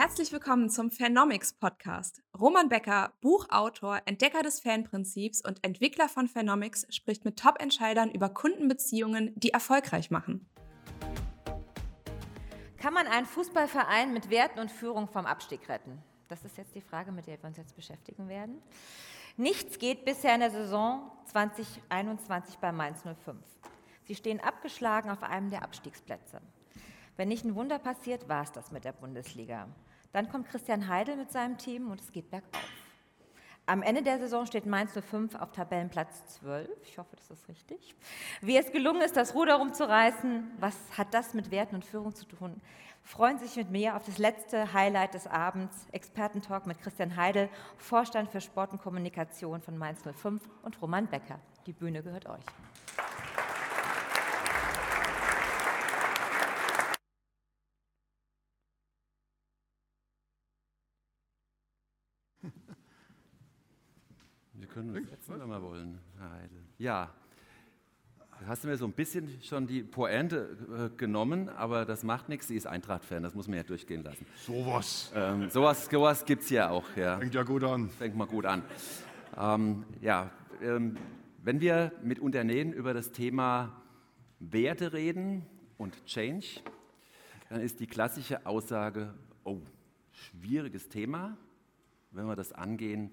Herzlich willkommen zum Phenomics Podcast. Roman Becker, Buchautor, Entdecker des Fanprinzips und Entwickler von Phenomics, spricht mit Top-Entscheidern über Kundenbeziehungen, die erfolgreich machen. Kann man einen Fußballverein mit Werten und Führung vom Abstieg retten? Das ist jetzt die Frage, mit der wir uns jetzt beschäftigen werden. Nichts geht bisher in der Saison 2021 bei Mainz 05. Sie stehen abgeschlagen auf einem der Abstiegsplätze. Wenn nicht ein Wunder passiert, war es das mit der Bundesliga. Dann kommt Christian Heidel mit seinem Team und es geht bergauf. Am Ende der Saison steht Mainz 05 auf Tabellenplatz 12. Ich hoffe, das ist richtig. Wie es gelungen ist, das Ruder rumzureißen, was hat das mit Werten und Führung zu tun? Freuen Sie sich mit mir auf das letzte Highlight des Abends, Expertentalk mit Christian Heidel, Vorstand für Sport und Kommunikation von Mainz 05 und Roman Becker. Die Bühne gehört euch. Können wir setzen, wenn wir wollen, Herr Heidel. Ja, hast du mir so ein bisschen schon die Pointe äh, genommen, aber das macht nichts, sie ist Eintracht-Fan, das muss man ja durchgehen lassen. Sowas. Ähm, sowas sowas gibt es ja auch. Ja. Fängt ja gut an. Fängt mal gut an. Ähm, ja, ähm, wenn wir mit Unternehmen über das Thema Werte reden und Change, dann ist die klassische Aussage, oh, schwieriges Thema, wenn wir das angehen,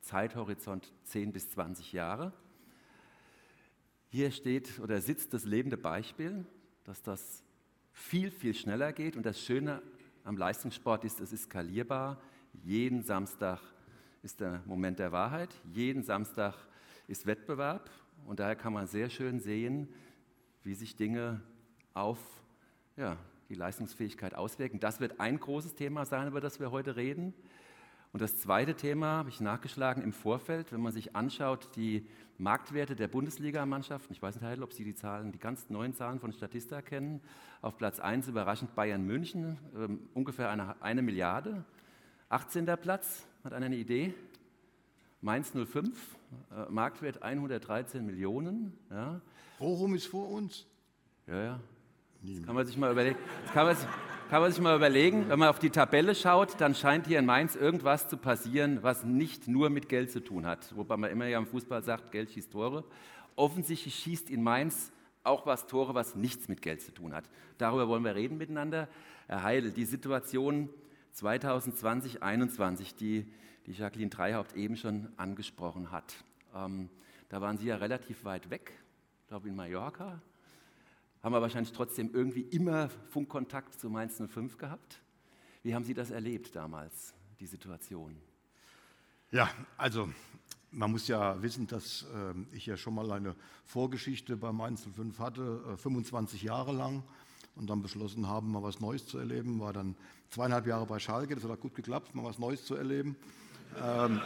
Zeithorizont 10 bis 20 Jahre. Hier steht oder sitzt das lebende Beispiel, dass das viel, viel schneller geht. Und das Schöne am Leistungssport ist, es ist skalierbar. Jeden Samstag ist der Moment der Wahrheit. Jeden Samstag ist Wettbewerb. Und daher kann man sehr schön sehen, wie sich Dinge auf ja, die Leistungsfähigkeit auswirken. Das wird ein großes Thema sein, über das wir heute reden. Und das zweite Thema habe ich nachgeschlagen im Vorfeld, wenn man sich anschaut, die Marktwerte der Bundesligamannschaften. Ich weiß nicht, Heidel, ob Sie die Zahlen, die ganz neuen Zahlen von Statista kennen. Auf Platz 1 überraschend Bayern München, ähm, ungefähr eine, eine Milliarde. 18. Platz, hat einer eine Idee? Mainz 05, äh, Marktwert 113 Millionen. Ja. Bochum ist vor uns. Ja, ja. Das kann man sich mal überlegen. Das kann man sich, kann man sich mal überlegen, wenn man auf die Tabelle schaut, dann scheint hier in Mainz irgendwas zu passieren, was nicht nur mit Geld zu tun hat. Wobei man immer ja im Fußball sagt, Geld schießt Tore. Offensichtlich schießt in Mainz auch was Tore, was nichts mit Geld zu tun hat. Darüber wollen wir reden miteinander. Herr Heidel, die Situation 2020, 2021, die, die Jacqueline Dreihaupt eben schon angesprochen hat. Ähm, da waren Sie ja relativ weit weg, ich glaube in Mallorca, haben wir wahrscheinlich trotzdem irgendwie immer Funkkontakt zu Mainz 05 gehabt. Wie haben Sie das erlebt damals, die Situation? Ja, also man muss ja wissen, dass äh, ich ja schon mal eine Vorgeschichte bei Mainz 05 hatte, äh, 25 Jahre lang und dann beschlossen haben, mal was Neues zu erleben. War dann zweieinhalb Jahre bei Schalke, das hat auch gut geklappt, mal was Neues zu erleben. Ähm,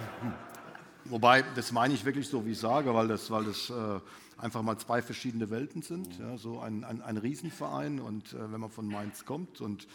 wobei, das meine ich wirklich so, wie ich sage, weil das, weil das äh, einfach mal zwei verschiedene Welten sind. Ja, so ein, ein, ein Riesenverein und äh, wenn man von Mainz kommt und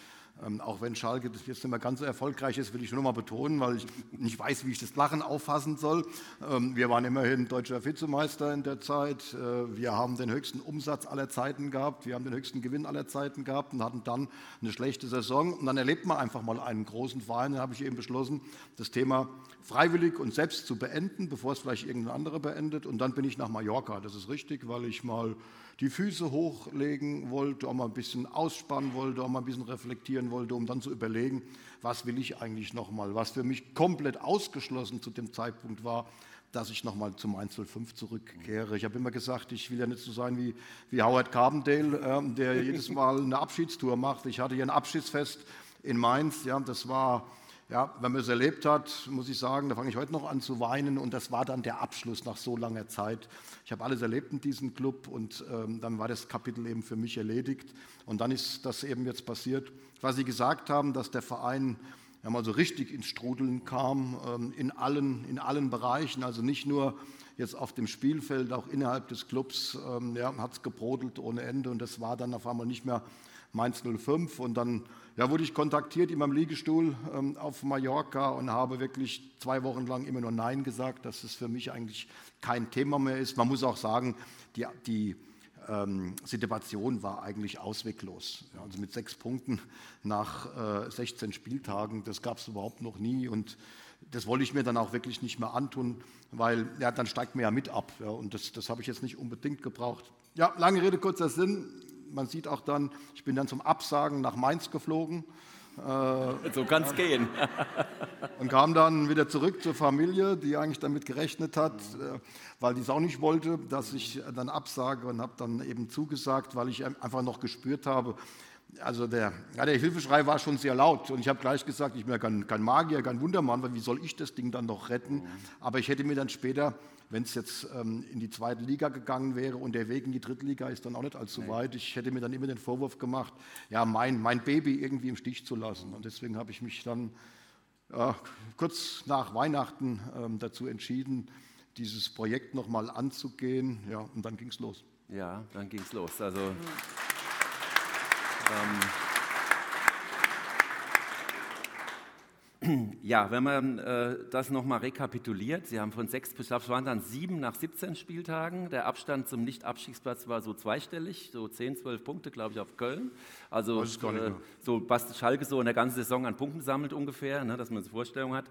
ähm, auch wenn Schalke das jetzt nicht mehr ganz so erfolgreich ist, will ich nur noch mal betonen, weil ich nicht weiß, wie ich das Lachen auffassen soll. Ähm, wir waren immerhin deutscher Vizemeister in der Zeit. Äh, wir haben den höchsten Umsatz aller Zeiten gehabt. Wir haben den höchsten Gewinn aller Zeiten gehabt und hatten dann eine schlechte Saison. Und dann erlebt man einfach mal einen großen Verein. Da habe ich eben beschlossen, das Thema freiwillig und selbst zu beenden, bevor es vielleicht irgendein anderer beendet. Und dann bin ich nach Mallorca. Das ist richtig, weil ich mal die Füße hochlegen wollte, auch mal ein bisschen ausspannen wollte, auch mal ein bisschen reflektieren wollte, um dann zu überlegen, was will ich eigentlich nochmal. Was für mich komplett ausgeschlossen zu dem Zeitpunkt war, dass ich nochmal zum 105 zurückkehre. Ich habe immer gesagt, ich will ja nicht so sein wie, wie Howard Carbondale, äh, der jedes Mal eine Abschiedstour macht. Ich hatte hier ein Abschiedsfest in Mainz, ja, das war ja, wenn man es erlebt hat, muss ich sagen, da fange ich heute noch an zu weinen und das war dann der Abschluss nach so langer Zeit. Ich habe alles erlebt in diesem Club und ähm, dann war das Kapitel eben für mich erledigt und dann ist das eben jetzt passiert, was Sie gesagt haben, dass der Verein ja mal so richtig ins Strudeln kam ähm, in, allen, in allen Bereichen, also nicht nur jetzt auf dem Spielfeld, auch innerhalb des Clubs ähm, ja, hat es gebrodelt ohne Ende und das war dann auf einmal nicht mehr Mainz 05 und dann ja, wurde ich kontaktiert in meinem Liegestuhl ähm, auf Mallorca und habe wirklich zwei Wochen lang immer nur Nein gesagt, dass es für mich eigentlich kein Thema mehr ist. Man muss auch sagen, die, die ähm, Situation war eigentlich ausweglos. Ja, also mit sechs Punkten nach äh, 16 Spieltagen, das gab es überhaupt noch nie. Und das wollte ich mir dann auch wirklich nicht mehr antun, weil ja, dann steigt man ja mit ab. Ja, und das, das habe ich jetzt nicht unbedingt gebraucht. Ja, lange Rede, kurzer Sinn. Man sieht auch dann, ich bin dann zum Absagen nach Mainz geflogen. Äh, so kann es gehen. und kam dann wieder zurück zur Familie, die eigentlich damit gerechnet hat, äh, weil die es auch nicht wollte, dass ich dann absage und habe dann eben zugesagt, weil ich einfach noch gespürt habe, also der, ja, der Hilfeschrei war schon sehr laut und ich habe gleich gesagt, ich bin ja kein, kein Magier, kein Wundermann, weil wie soll ich das Ding dann noch retten? Aber ich hätte mir dann später, wenn es jetzt ähm, in die zweite Liga gegangen wäre und der Weg in die dritte Liga ist dann auch nicht allzu nee. weit, ich hätte mir dann immer den Vorwurf gemacht, ja, mein, mein Baby irgendwie im Stich zu lassen. Und deswegen habe ich mich dann ja, kurz nach Weihnachten ähm, dazu entschieden, dieses Projekt nochmal anzugehen. Ja, und dann ging es los. Ja, dann ging es los. Also. Ähm, ja, wenn man äh, das nochmal rekapituliert, Sie haben von sechs bis, es waren dann sieben nach 17 Spieltagen. Der Abstand zum Nicht-Abstiegsplatz war so zweistellig, so 10, 12 Punkte, glaube ich, auf Köln. Also äh, so was Schalke so in der ganzen Saison an Punkten sammelt ungefähr, ne, dass man eine Vorstellung hat.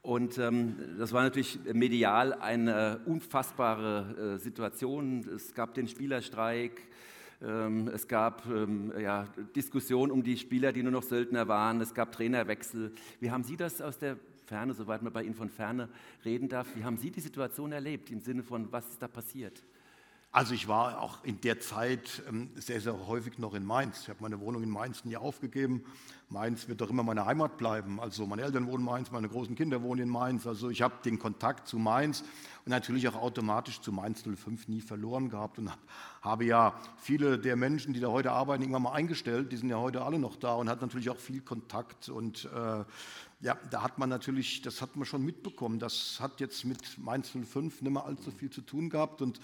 Und ähm, das war natürlich medial eine unfassbare äh, Situation. Es gab den Spielerstreik, es gab ähm, ja, Diskussionen um die Spieler, die nur noch Söldner waren. Es gab Trainerwechsel. Wie haben Sie das aus der Ferne, soweit man bei Ihnen von Ferne reden darf, wie haben Sie die Situation erlebt im Sinne von, was ist da passiert? Also ich war auch in der Zeit ähm, sehr, sehr häufig noch in Mainz. Ich habe meine Wohnung in Mainz nie aufgegeben. Mainz wird doch immer meine Heimat bleiben. Also meine Eltern wohnen in Mainz, meine großen Kinder wohnen in Mainz. Also ich habe den Kontakt zu Mainz und natürlich auch automatisch zu Mainz 05 nie verloren gehabt und habe ja viele der Menschen, die da heute arbeiten, irgendwann mal eingestellt. Die sind ja heute alle noch da und hat natürlich auch viel Kontakt und äh, ja, da hat man natürlich, das hat man schon mitbekommen. Das hat jetzt mit Mainz 05 nicht mehr allzu viel zu tun gehabt und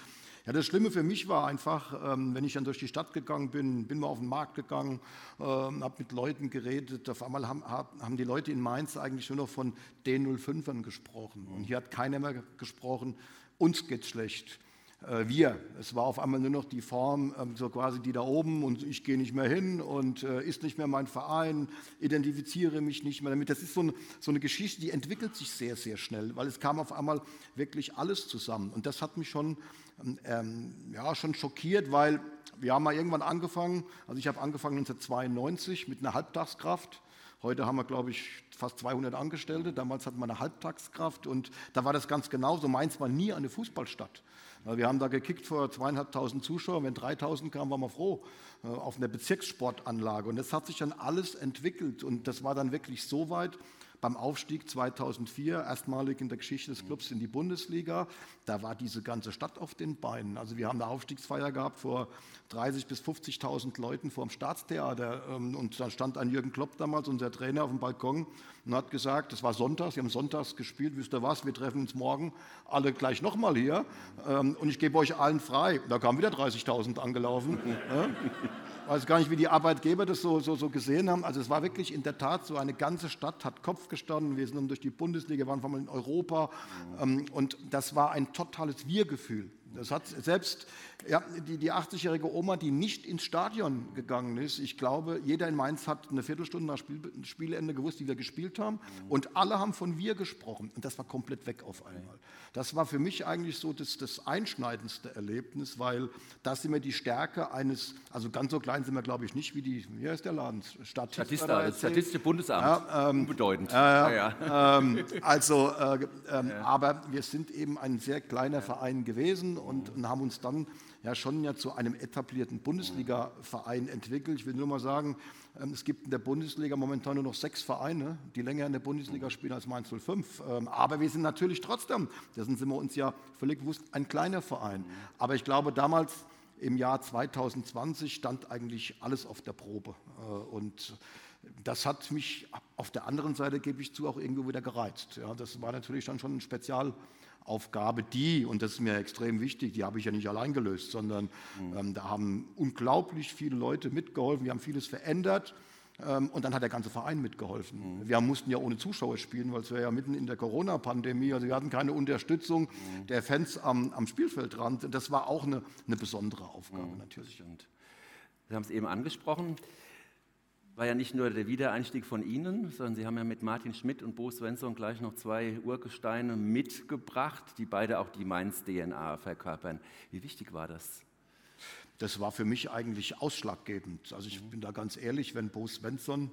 ja, das Schlimme für mich war einfach, ähm, wenn ich dann durch die Stadt gegangen bin, bin mal auf den Markt gegangen, ähm, habe mit Leuten geredet. Auf einmal haben, haben die Leute in Mainz eigentlich nur noch von D05ern gesprochen. Und hier hat keiner mehr gesprochen, uns geht's schlecht äh, wir. Es war auf einmal nur noch die Form, ähm, so quasi die da oben und ich gehe nicht mehr hin und äh, ist nicht mehr mein Verein, identifiziere mich nicht mehr damit. Das ist so eine, so eine Geschichte, die entwickelt sich sehr, sehr schnell, weil es kam auf einmal wirklich alles zusammen. Und das hat mich schon ähm, ja, schon schockiert, weil wir haben mal irgendwann angefangen, also ich habe angefangen 1992 mit einer Halbtagskraft. Heute haben wir, glaube ich, fast 200 Angestellte. Damals hatten wir eine Halbtagskraft und da war das ganz genauso. Mainz war nie eine Fußballstadt. Wir haben da gekickt vor zweieinhalbtausend Zuschauern. Wenn 3000 kamen, waren wir froh äh, auf einer Bezirkssportanlage. Und das hat sich dann alles entwickelt. Und das war dann wirklich so weit, beim Aufstieg 2004, erstmalig in der Geschichte des Clubs in die Bundesliga. Da war diese ganze Stadt auf den Beinen. Also wir haben eine Aufstiegsfeier gehabt vor 30.000 bis 50.000 Leuten vor dem Staatstheater. Ähm, und da stand ein Jürgen Klopp damals, unser Trainer, auf dem Balkon und hat gesagt, das war Sonntag, sie haben sonntags gespielt, wisst ihr was, wir treffen uns morgen alle gleich nochmal hier ähm, und ich gebe euch allen frei. Da kamen wieder 30.000 angelaufen. Ich weiß gar nicht, wie die Arbeitgeber das so, so, so, gesehen haben. Also es war wirklich in der Tat so, eine ganze Stadt hat Kopf gestanden. Wir sind durch die Bundesliga, waren vor allem in Europa. Ähm, und das war ein totales Wir-Gefühl. Das hat selbst ja, die, die 80-jährige Oma, die nicht ins Stadion gegangen ist, ich glaube, jeder in Mainz hat eine Viertelstunde nach Spiel, Spielende gewusst, wie wir gespielt haben. Und alle haben von wir gesprochen. Und das war komplett weg auf einmal. Das war für mich eigentlich so das, das einschneidendste Erlebnis, weil das sind wir die Stärke eines, also ganz so klein sind wir, glaube ich, nicht wie die, wie heißt der Laden? Statista, Statista das Statistische Bundesamt. Ja, ähm, Unbedeutend. Äh, ja, ähm, also, äh, äh, aber wir sind eben ein sehr kleiner Verein gewesen und, und haben uns dann ja schon ja zu einem etablierten Bundesliga-Verein entwickelt. Ich will nur mal sagen, ähm, es gibt in der Bundesliga momentan nur noch sechs Vereine, die länger in der Bundesliga spielen als Mainz 05. Ähm, aber wir sind natürlich trotzdem, dessen sind wir uns ja völlig bewusst, ein kleiner Verein. Aber ich glaube, damals im Jahr 2020 stand eigentlich alles auf der Probe. Äh, und das hat mich auf der anderen Seite, gebe ich zu, auch irgendwo wieder gereizt. Ja, das war natürlich dann schon ein Spezial. Aufgabe, die, und das ist mir extrem wichtig, die habe ich ja nicht allein gelöst, sondern mhm. ähm, da haben unglaublich viele Leute mitgeholfen, wir haben vieles verändert. Ähm, und dann hat der ganze Verein mitgeholfen. Mhm. Wir mussten ja ohne Zuschauer spielen, weil es war ja mitten in der Corona-Pandemie. Also wir hatten keine Unterstützung mhm. der Fans am, am Spielfeldrand. Das war auch eine, eine besondere Aufgabe mhm. natürlich. Sie haben es eben angesprochen war ja nicht nur der Wiedereinstieg von Ihnen, sondern Sie haben ja mit Martin Schmidt und Bo Svensson gleich noch zwei Urgesteine mitgebracht, die beide auch die Mainz-DNA verkörpern. Wie wichtig war das? das war für mich eigentlich ausschlaggebend. Also ich bin da ganz ehrlich, wenn Bo Svensson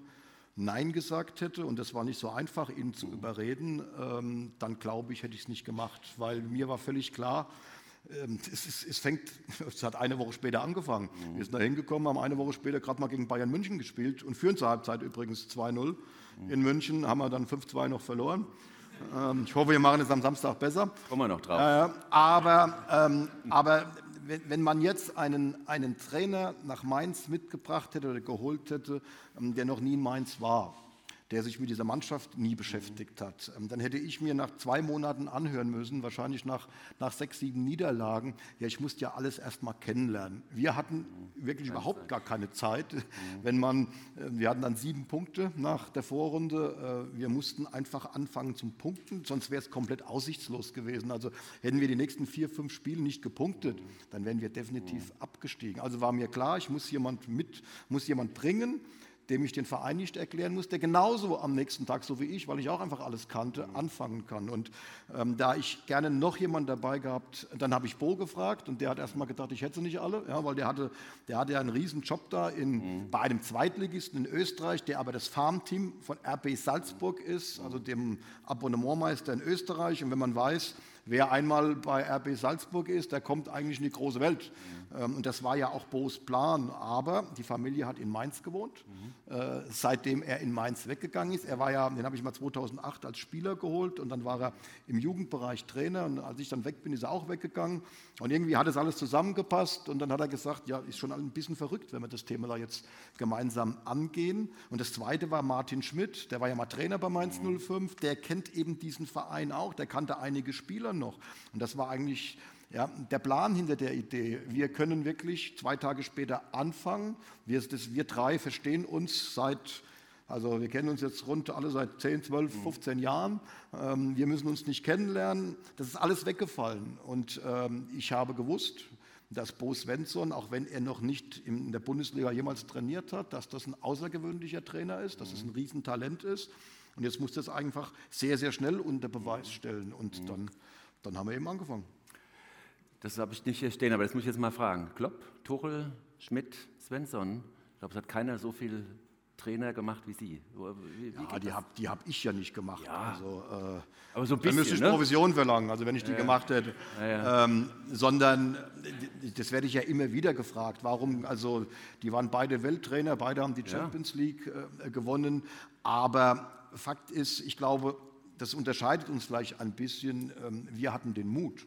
Nein gesagt hätte, und das war nicht so einfach, ihn zu überreden, ähm, dann glaube ich, hätte ich es nicht gemacht, weil mir war völlig klar, es, ist, es, fängt, es hat eine Woche später angefangen. Mhm. Wir sind da hingekommen, haben eine Woche später gerade mal gegen Bayern München gespielt und führen zur Halbzeit übrigens 2-0. Mhm. In München haben wir dann 5-2 noch verloren. Ähm, ich hoffe, wir machen es am Samstag besser. Kommen wir noch drauf. Äh, aber, ähm, aber wenn, wenn, man jetzt einen, einen Trainer nach Mainz mitgebracht hätte oder geholt hätte, ähm, der noch nie in Mainz war, der sich mit dieser Mannschaft nie beschäftigt hat. Ähm, dann hätte ich mir nach zwei Monaten anhören müssen, wahrscheinlich nach, nach sechs, sieben Niederlagen, ja, ich musste ja alles erst mal kennenlernen. Wir hatten wirklich keine überhaupt Zeit. gar keine Zeit. Mhm. Wenn man, äh, wir hatten dann sieben Punkte nach der Vorrunde. Äh, wir mussten einfach anfangen zum Punkten, sonst wäre es komplett aussichtslos gewesen. Also hätten wir die nächsten vier, fünf Spiele nicht gepunktet, dann wären wir definitiv mhm. abgestiegen. Also war mir klar, ich muss jemand mit, muss jemand bringen, dem ich den Verein nicht erklären muss, der genauso am nächsten Tag, so wie ich, weil ich auch einfach alles kannte, anfangen kann. Und ähm, da ich gerne noch jemanden dabei gehabt, dann habe ich Bo gefragt und der hat erstmal gedacht, ich hätte sie nicht alle, ja, weil der hatte, der hatte ja einen riesen Job da in, mhm. bei einem Zweitligisten in Österreich, der aber das Farmteam von RB Salzburg ist, also dem Abonnementmeister in Österreich. Und wenn man weiß, wer einmal bei RB Salzburg ist, der kommt eigentlich in die große Welt. Mhm. Und das war ja auch Bo's Plan. Aber die Familie hat in Mainz gewohnt, mhm. äh, seitdem er in Mainz weggegangen ist. Er war ja, den habe ich mal 2008 als Spieler geholt und dann war er im Jugendbereich Trainer. Und als ich dann weg bin, ist er auch weggegangen. Und irgendwie hat es alles zusammengepasst. Und dann hat er gesagt, ja, ist schon ein bisschen verrückt, wenn wir das Thema da jetzt gemeinsam angehen. Und das Zweite war Martin Schmidt, der war ja mal Trainer bei Mainz 05. Der kennt eben diesen Verein auch. Der kannte einige Spieler noch. Und das war eigentlich ja, der Plan hinter der Idee, wir können wirklich zwei Tage später anfangen. Wir, das, wir drei verstehen uns seit, also wir kennen uns jetzt rund alle seit 10, 12, 15 Jahren. Ähm, wir müssen uns nicht kennenlernen. Das ist alles weggefallen. Und ähm, ich habe gewusst, dass Bo Svensson, auch wenn er noch nicht in der Bundesliga jemals trainiert hat, dass das ein außergewöhnlicher Trainer ist, dass es ein Riesentalent ist. Und jetzt muss das einfach sehr, sehr schnell unter Beweis stellen. Und dann, dann haben wir eben angefangen. Das habe ich nicht hier stehen, aber das muss ich jetzt mal fragen. Klopp, Tuchel, Schmidt, Svensson. Ich glaube, es hat keiner so viel Trainer gemacht wie Sie. Wie, wie ja, die habe hab ich ja nicht gemacht. Ja. Also, äh, aber so ein bisschen. Da müsste ich ne? Provision verlangen, also wenn ich die ja, gemacht hätte. Ja, ähm, sondern, das werde ich ja immer wieder gefragt, warum, also die waren beide Welttrainer, beide haben die Champions League äh, gewonnen. Aber Fakt ist, ich glaube, das unterscheidet uns vielleicht ein bisschen. Ähm, wir hatten den Mut.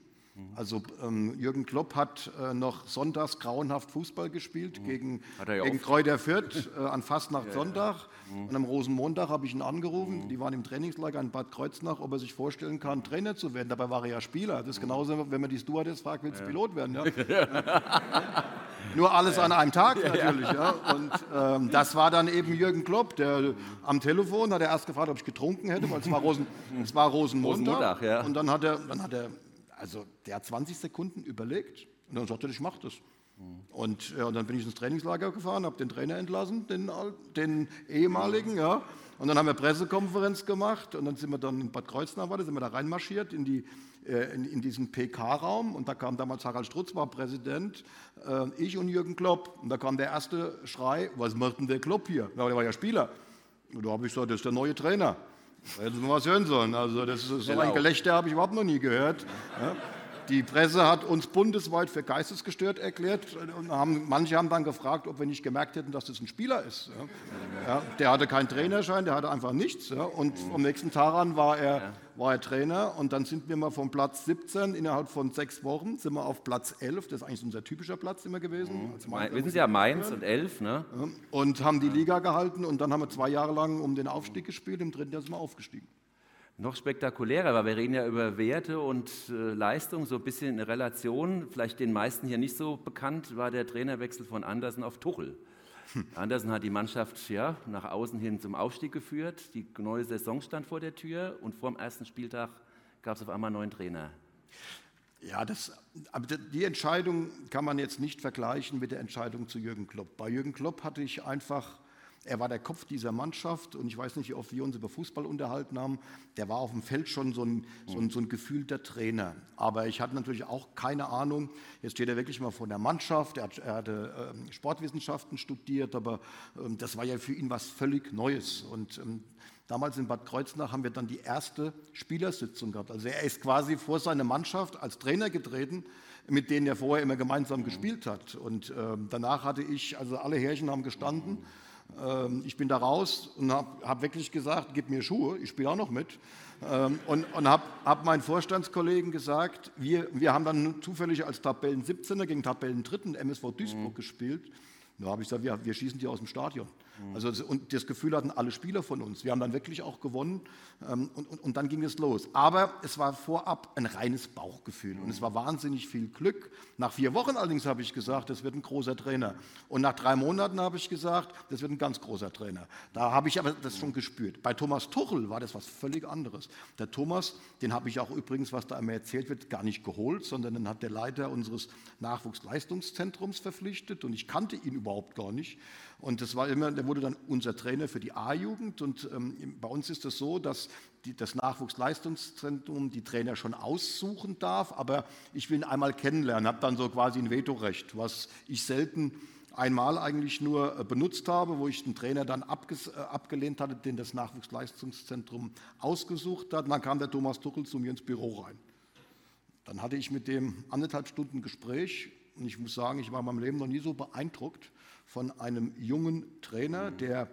Also ähm, Jürgen Klopp hat äh, noch sonntags grauenhaft Fußball gespielt mhm. gegen, gegen Kräuter Fürth äh, an Fastnacht-Sonntag. Ja, ja. mhm. Und am Rosenmontag habe ich ihn angerufen, mhm. die waren im Trainingslager in Bad Kreuznach, ob er sich vorstellen kann, Trainer zu werden. Dabei war er ja Spieler. Das ist mhm. genauso, wenn man die Stewardess fragt, willst du ja. Pilot werden? Nur alles an einem Tag natürlich. Und ähm, das war dann eben Jürgen Klopp, der am Telefon hat er erst gefragt, ob ich getrunken hätte, weil es war, Rosen, es war Rosenmontag. Rosenmontag Und dann hat er, dann hat er also der hat 20 Sekunden überlegt und dann sagte er, ich mache das. Und, ja, und dann bin ich ins Trainingslager gefahren, habe den Trainer entlassen, den, den ehemaligen, ja. Und dann haben wir Pressekonferenz gemacht und dann sind wir dann in Bad Kreuznach, war, sind wir da reinmarschiert in, die, äh, in, in diesen PK-Raum und da kam damals Harald Strutz, war Präsident, äh, ich und Jürgen Klopp. Und da kam der erste Schrei, was macht denn der Klopp hier? Ja, der war ja Spieler. Und da habe ich gesagt, das ist der neue Trainer. Hätten Sie mal was hören sollen. Also das ist, so genau. ein Gelächter habe ich überhaupt noch nie gehört. Ja. Die Presse hat uns bundesweit für geistesgestört erklärt. Und haben, manche haben dann gefragt, ob wir nicht gemerkt hätten, dass das ein Spieler ist. Ja. Ja, der hatte keinen Trainerschein, der hatte einfach nichts. Und am nächsten Tag an war er, war er Trainer. Und dann sind wir mal von Platz 17 innerhalb von sechs Wochen sind wir auf Platz 11. Das ist eigentlich unser typischer Platz immer gewesen. Mhm. Wissen Sie ja, Mainz und 11. Ne? Und haben die Liga gehalten. Und dann haben wir zwei Jahre lang um den Aufstieg gespielt. Im dritten Jahr sind wir aufgestiegen noch spektakulärer, weil wir reden ja über Werte und äh, Leistung, so ein bisschen in Relation, vielleicht den meisten hier nicht so bekannt, war der Trainerwechsel von Andersen auf Tuchel. Andersen hat die Mannschaft ja, nach außen hin zum Aufstieg geführt. Die neue Saison stand vor der Tür und vor dem ersten Spieltag gab es auf einmal einen neuen Trainer. Ja, das, aber die Entscheidung kann man jetzt nicht vergleichen mit der Entscheidung zu Jürgen Klopp. Bei Jürgen Klopp hatte ich einfach er war der Kopf dieser Mannschaft und ich weiß nicht, wie oft wir uns über Fußball unterhalten haben. Der war auf dem Feld schon so ein, so ein, so ein gefühlter Trainer. Aber ich hatte natürlich auch keine Ahnung. Jetzt steht er wirklich mal vor der Mannschaft. Er, hat, er hatte ähm, Sportwissenschaften studiert, aber ähm, das war ja für ihn was völlig Neues. Und ähm, damals in Bad Kreuznach haben wir dann die erste Spielersitzung gehabt. Also er ist quasi vor seine Mannschaft als Trainer getreten mit denen er vorher immer gemeinsam gespielt hat. Und äh, danach hatte ich, also alle Härchen haben gestanden. Ähm, ich bin da raus und habe hab wirklich gesagt, gib mir Schuhe, ich spiele auch noch mit. Ähm, und, und habe hab meinen Vorstandskollegen gesagt, wir, wir haben dann zufällig als Tabellen 17er gegen Tabellen 3. MSV Duisburg mhm. gespielt. Da habe ich gesagt, wir, wir schießen die aus dem Stadion. Mhm. Also, und das Gefühl hatten alle Spieler von uns. Wir haben dann wirklich auch gewonnen ähm, und, und, und, dann ging es los. Aber es war vorab ein reines Bauchgefühl und es war wahnsinnig viel Glück. Nach vier Wochen allerdings habe ich gesagt, das wird ein großer Trainer. Und nach drei Monaten habe ich gesagt, das wird ein ganz großer Trainer. Da habe ich aber das schon gespürt. Bei Thomas Tuchel war das was völlig anderes. Der Thomas, den habe ich auch übrigens, was da immer erzählt wird, gar nicht geholt, sondern den hat der Leiter unseres Nachwuchsleistungszentrums verpflichtet und ich kannte ihn überhaupt gar nicht. Und das war immer, der wurde dann unser Trainer für die A-Jugend. Und ähm, bei uns ist es das so, dass die, das Nachwuchsleistungszentrum die Trainer schon aussuchen darf, aber ich will ihn einmal kennenlernen, habe dann so quasi ein Vetorecht, was ich selten einmal eigentlich nur äh, benutzt habe, wo ich den Trainer dann äh, abgelehnt hatte, den das Nachwuchsleistungszentrum ausgesucht hat. Und dann kam der Thomas Tuchel zu mir ins Büro rein. Dann hatte ich mit dem anderthalb Stunden Gespräch und ich muss sagen, ich war in meinem Leben noch nie so beeindruckt von einem jungen Trainer, der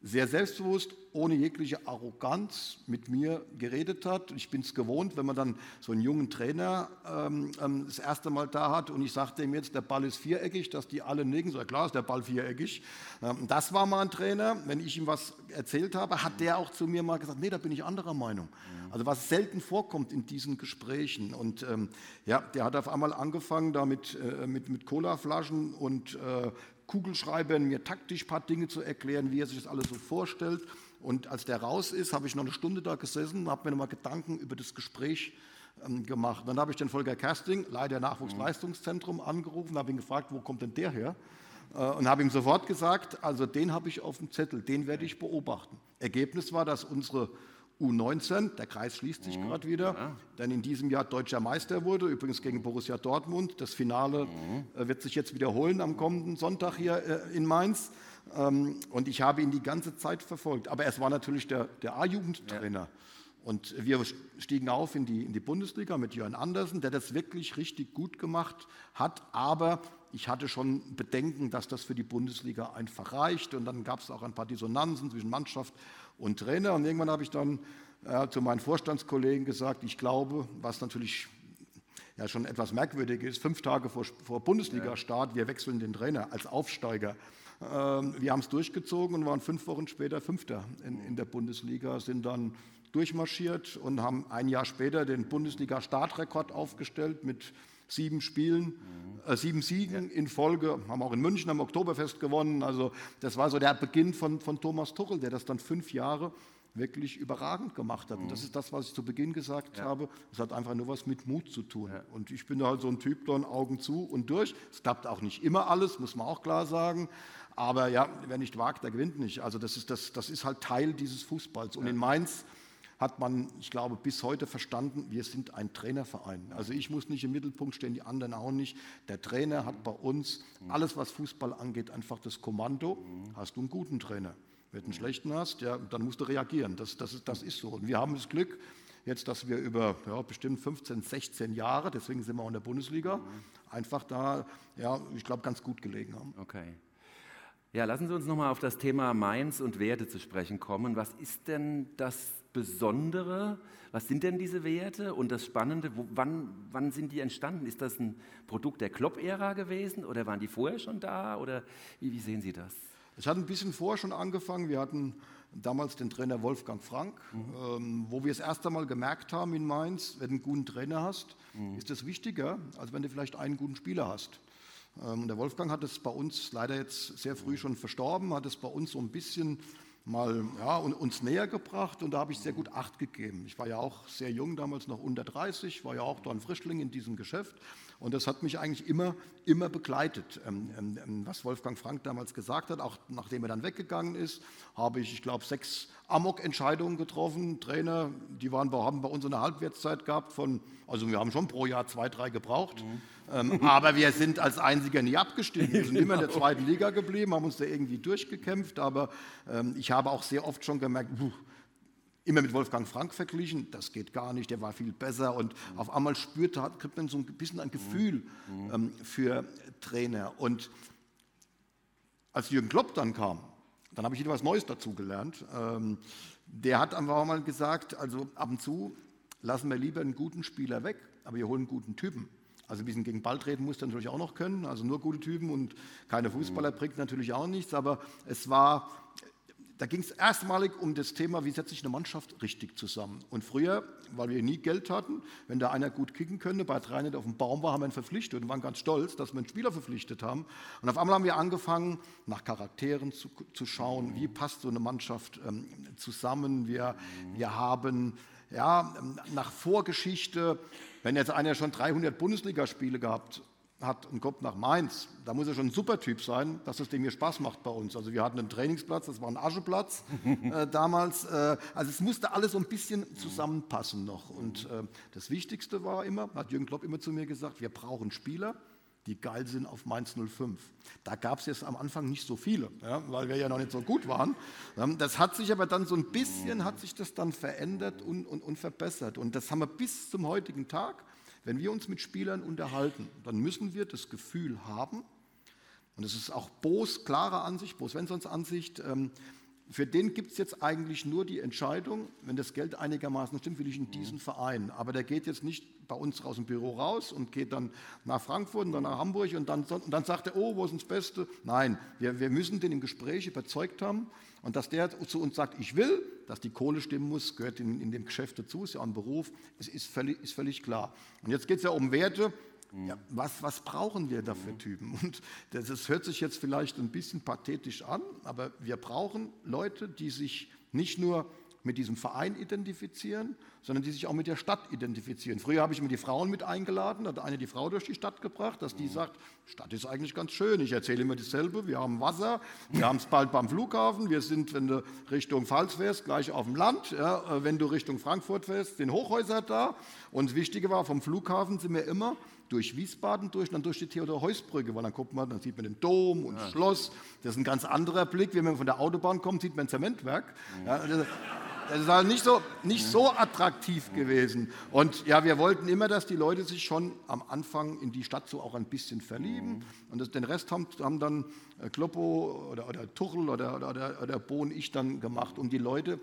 sehr selbstbewusst, ohne jegliche Arroganz mit mir geredet hat. Ich bin es gewohnt, wenn man dann so einen jungen Trainer ähm, ähm, das erste Mal da hat und ich sagte ihm jetzt, der Ball ist viereckig, dass die alle nicken. So, ja, klar ist der Ball viereckig. Ähm, das war mal ein Trainer. Wenn ich ihm was erzählt habe, hat der auch zu mir mal gesagt, nee, da bin ich anderer Meinung. Also was selten vorkommt in diesen Gesprächen. Und ähm, ja, der hat auf einmal angefangen, da mit, äh, mit, mit Colaflaschen und äh, Kugelschreibern mir taktisch ein paar Dinge zu erklären, wie er sich das alles so vorstellt. Und als der raus ist, habe ich noch eine Stunde da gesessen, habe mir nochmal Gedanken über das Gespräch ähm, gemacht. Dann habe ich den Volker Kersting, Leiter Nachwuchsleistungszentrum, angerufen, habe ihn gefragt, wo kommt denn der her? Äh, und habe ihm sofort gesagt, also den habe ich auf dem Zettel, den werde ich beobachten. Ergebnis war, dass unsere U19, der Kreis schließt sich mhm. gerade wieder, ja. dann in diesem Jahr deutscher Meister wurde, übrigens gegen Borussia Dortmund. Das Finale mhm. äh, wird sich jetzt wiederholen am kommenden Sonntag hier äh, in Mainz. Ähm, und ich habe ihn die ganze Zeit verfolgt. Aber es war natürlich der, der A-Jugendtrainer. Ja. Und wir stiegen auf in die, in die Bundesliga mit Jörn Andersen, der das wirklich richtig gut gemacht hat. Aber ich hatte schon Bedenken, dass das für die Bundesliga einfach reicht. Und dann gab es auch ein paar Dissonanzen zwischen Mannschaft und Trainer. Und irgendwann habe ich dann äh, zu meinen Vorstandskollegen gesagt, ich glaube, was natürlich ja schon etwas merkwürdig ist, fünf Tage vor, vor Bundesliga-Start, wir wechseln den Trainer als Aufsteiger. Ähm, wir haben es durchgezogen und waren fünf Wochen später Fünfter in, in der Bundesliga, sind dann durchmarschiert und haben ein Jahr später den Bundesliga-Startrekord aufgestellt mit sieben Spielen, mhm. äh, sieben Siegen in Folge, haben auch in München am Oktoberfest gewonnen. Also das war so der Beginn von, von Thomas Tuchel, der das dann fünf Jahre wirklich überragend gemacht hat. Und das mhm. ist das, was ich zu Beginn gesagt ja. habe. Es hat einfach nur was mit Mut zu tun. Ja. Und ich bin halt so ein Typ, dann Augen zu und durch. Es klappt auch nicht immer alles, muss man auch klar sagen. Aber ja, wer nicht wagt, der gewinnt nicht. Also das ist, das, das ist halt Teil dieses Fußballs. Und ja. in Mainz hat man, ich glaube, bis heute verstanden, wir sind ein Trainerverein. Also ich muss nicht im Mittelpunkt stehen, die anderen auch nicht. Der Trainer hat bei uns alles, was Fußball angeht, einfach das Kommando. Hast du einen guten Trainer? Wenn du einen schlechten hast, ja, dann musst du reagieren. Das, das, ist, das ist so. Und wir haben das Glück, jetzt, dass wir über ja, bestimmt 15, 16 Jahre, deswegen sind wir auch in der Bundesliga, einfach da, ja, ich glaube, ganz gut gelegen haben. Okay. Ja, lassen Sie uns nochmal auf das Thema Mainz und Werte zu sprechen kommen. Was ist denn das Besondere? Was sind denn diese Werte? Und das Spannende, wo, wann, wann sind die entstanden? Ist das ein Produkt der Klopp-Ära gewesen oder waren die vorher schon da? Oder wie, wie sehen Sie das? Es hat ein bisschen vorher schon angefangen. Wir hatten damals den Trainer Wolfgang Frank, mhm. ähm, wo wir das erste Mal gemerkt haben in Mainz, wenn du einen guten Trainer hast, mhm. ist das wichtiger, als wenn du vielleicht einen guten Spieler hast. Ähm, und der Wolfgang hat es bei uns leider jetzt sehr früh schon verstorben, hat es bei uns so ein bisschen mal ja, uns näher gebracht und da habe ich sehr gut Acht gegeben. Ich war ja auch sehr jung, damals noch unter 30, war ja auch da ein Frischling in diesem Geschäft und das hat mich eigentlich immer, immer begleitet. Ähm, ähm, ähm, was Wolfgang Frank damals gesagt hat, auch nachdem er dann weggegangen ist, habe ich, ich glaube, sechs Amok-Entscheidungen getroffen. Trainer, die waren, haben bei uns eine Halbwertszeit gehabt von, also wir haben schon pro Jahr zwei, drei gebraucht. Mhm. Ähm, aber wir sind als Einziger nie abgestiegen. Wir sind immer in der zweiten Liga geblieben, haben uns da irgendwie durchgekämpft. Aber ähm, ich habe auch sehr oft schon gemerkt, puh, immer mit Wolfgang Frank verglichen, das geht gar nicht, der war viel besser und mhm. auf einmal spürt, hat, kriegt man so ein bisschen ein Gefühl mhm. ähm, für Trainer. Und als Jürgen Klopp dann kam, dann habe ich wieder was Neues dazugelernt. Ähm, der hat einfach mal gesagt, also ab und zu lassen wir lieber einen guten Spieler weg, aber wir holen einen guten Typen. Also ein bisschen gegen Ball treten muss er natürlich auch noch können, also nur gute Typen und keine Fußballer mhm. bringt natürlich auch nichts, aber es war da ging es erstmalig um das Thema, wie setze ich eine Mannschaft richtig zusammen. Und früher, weil wir nie Geld hatten, wenn da einer gut kicken könnte, bei 300 auf dem Baum war, haben wir ihn verpflichtet und waren ganz stolz, dass wir einen Spieler verpflichtet haben. Und auf einmal haben wir angefangen, nach Charakteren zu, zu schauen, wie passt so eine Mannschaft ähm, zusammen. Wir, wir haben ja, nach Vorgeschichte, wenn jetzt einer schon 300 Bundesligaspiele gehabt hat und kommt nach Mainz, da muss er schon ein super Typ sein, dass es dem hier Spaß macht bei uns. Also wir hatten einen Trainingsplatz, das war ein Ascheplatz äh, damals. Äh, also es musste alles so ein bisschen zusammenpassen noch. Und äh, das Wichtigste war immer, hat Jürgen Klopp immer zu mir gesagt, wir brauchen Spieler, die geil sind auf Mainz 05. Da gab es jetzt am Anfang nicht so viele, ja, weil wir ja noch nicht so gut waren. Das hat sich aber dann so ein bisschen, hat sich das dann verändert und, und, und verbessert. Und das haben wir bis zum heutigen Tag wenn wir uns mit Spielern unterhalten, dann müssen wir das Gefühl haben, und es ist auch Bo's klare Ansicht, Bo Svenssons Ansicht, ähm, für den gibt es jetzt eigentlich nur die Entscheidung, wenn das Geld einigermaßen stimmt, will ich in diesen Verein. Aber der geht jetzt nicht bei uns aus dem Büro raus und geht dann nach Frankfurt und dann nach Hamburg und dann, und dann sagt er, oh, wo ist das Beste? Nein, wir, wir müssen den im Gespräch überzeugt haben und dass der zu uns sagt, ich will, dass die Kohle stimmen muss, gehört in, in dem Geschäft dazu, ist ja ein Beruf, es ist völlig, ist völlig klar. Und jetzt geht es ja um Werte. Ja, was, was brauchen wir da für Typen? Und das, das hört sich jetzt vielleicht ein bisschen pathetisch an, aber wir brauchen Leute, die sich nicht nur mit diesem Verein identifizieren, sondern die sich auch mit der Stadt identifizieren. Früher habe ich mir die Frauen mit eingeladen, hat eine die Frau durch die Stadt gebracht, dass die sagt, Stadt ist eigentlich ganz schön. Ich erzähle immer dasselbe, wir haben Wasser, wir haben es bald beim Flughafen, wir sind, wenn du Richtung Pfalz fährst, gleich auf dem Land, ja, äh, wenn du Richtung Frankfurt fährst, sind Hochhäuser da. Und das Wichtige war, vom Flughafen sind wir immer durch Wiesbaden durch dann durch die Theodor-Heuss-Brücke, weil dann guckt man, dann sieht man den Dom und ja. Schloss. Das ist ein ganz anderer Blick. Wenn man von der Autobahn kommt, sieht man ein Zementwerk. Ja, das ist halt nicht so, nicht so attraktiv gewesen. Und ja, wir wollten immer, dass die Leute sich schon am Anfang in die Stadt so auch ein bisschen verlieben. Und das, den Rest haben, haben dann äh, Kloppo oder, oder Tuchel oder, oder, oder Bo und ich dann gemacht, um die Leute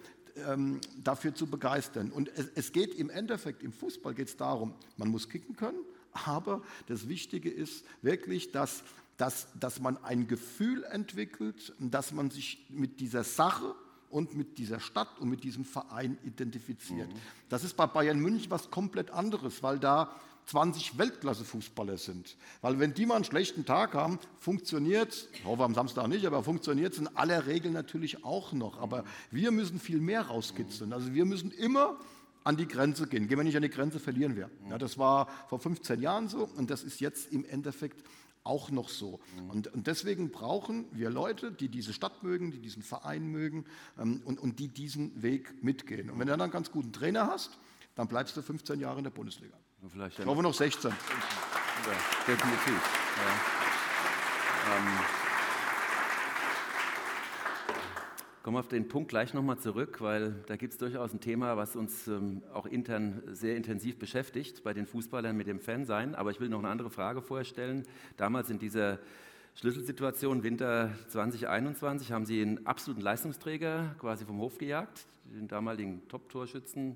ähm, dafür zu begeistern. Und es, es geht im Endeffekt, im Fußball geht es darum, man muss kicken können, aber das Wichtige ist wirklich, dass, dass, dass man ein Gefühl entwickelt, dass man sich mit dieser Sache und mit dieser Stadt und mit diesem Verein identifiziert. Mhm. Das ist bei Bayern München was komplett anderes, weil da 20 Weltklasse-Fußballer sind. Weil wenn die mal einen schlechten Tag haben, funktioniert, hoffe am Samstag nicht, aber funktioniert es in aller Regel natürlich auch noch. Aber wir müssen viel mehr rauskitzeln. Also wir müssen immer an die Grenze gehen. Gehen wir nicht an die Grenze, verlieren wir. Ja, das war vor 15 Jahren so und das ist jetzt im Endeffekt auch noch so. Mhm. Und, und, deswegen brauchen wir Leute, die diese Stadt mögen, die diesen Verein mögen ähm, und, und, die diesen Weg mitgehen. Und wenn du dann einen ganz guten Trainer hast, dann bleibst du 15 Jahre in der Bundesliga. Vielleicht ich hoffe noch 16. Ja, definitiv. Ja. Ähm. Kommen wir auf den Punkt gleich nochmal zurück, weil da gibt es durchaus ein Thema, was uns ähm, auch intern sehr intensiv beschäftigt, bei den Fußballern mit dem Fansein. Aber ich will noch eine andere Frage vorher stellen. Damals in dieser Schlüsselsituation Winter 2021 haben Sie einen absoluten Leistungsträger quasi vom Hof gejagt, den damaligen Top-Torschützen.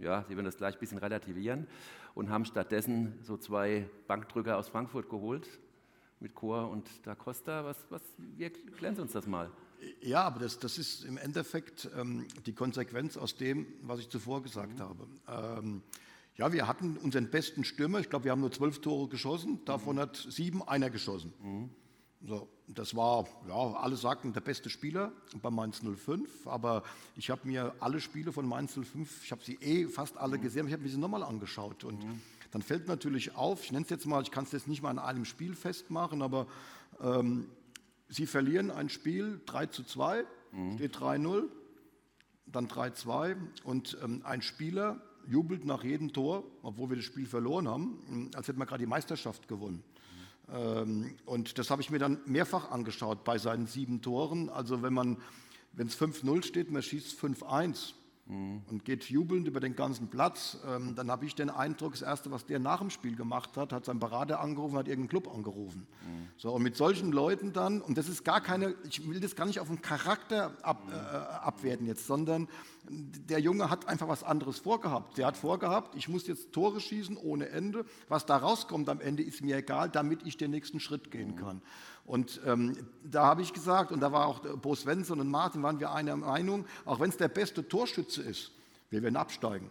Ja, Sie werden das gleich ein bisschen relativieren und haben stattdessen so zwei Bankdrücker aus Frankfurt geholt mit Chor und Da Costa. Was, was, wie erklären Sie uns das mal? Ja, aber das, das ist im Endeffekt ähm, die Konsequenz aus dem, was ich zuvor gesagt mhm. habe. Ähm, Ja, wir hatten unseren besten Stürmer. Ich glaube, wir haben nur zwölf Tore geschossen. Davon hat sieben einer geschossen. So, das war, ja, alle sagten, der beste Spieler bei Mainz 05. Aber ich habe mir alle Spiele von Mainz 05, ich habe sie eh fast alle gesehen, aber ich habe mir sie nochmal angeschaut. Und dann fällt natürlich auf, ich nenne es jetzt mal, ich kann es jetzt nicht mal an einem Spiel festmachen, aber ähm, sie verlieren ein Spiel 3 zu 2, steht 3-0, dann 3-2 und ähm, ein Spieler jubelt nach jedem Tor, obwohl wir das Spiel verloren haben, als hätten wir gerade die Meisterschaft gewonnen. Ähm, und das habe ich mir dann mehrfach angeschaut bei seinen sieben Toren. Also wenn man, wenn es 5-0 steht, man schießt 5-1 und geht jubelnd über den ganzen Platz, ähm, dann habe ich den Eindruck, das Erste, was der nach dem Spiel gemacht hat, hat seinen Berater angerufen, hat irgendeinen Club angerufen. So, und mit solchen Leuten dann, und das ist gar keine, ich will das gar nicht auf den Charakter ab, äh, abwerten jetzt, sondern der Junge hat einfach was anderes vorgehabt. Der hat vorgehabt, ich muss jetzt Tore schießen ohne Ende. Was da rauskommt am Ende, ist mir egal, damit ich den nächsten Schritt gehen kann. Und ähm, da habe ich gesagt, und da war auch Bo Svensson und Martin, waren wir einer Meinung, auch wenn es der beste Torschütze ist, wir werden absteigen.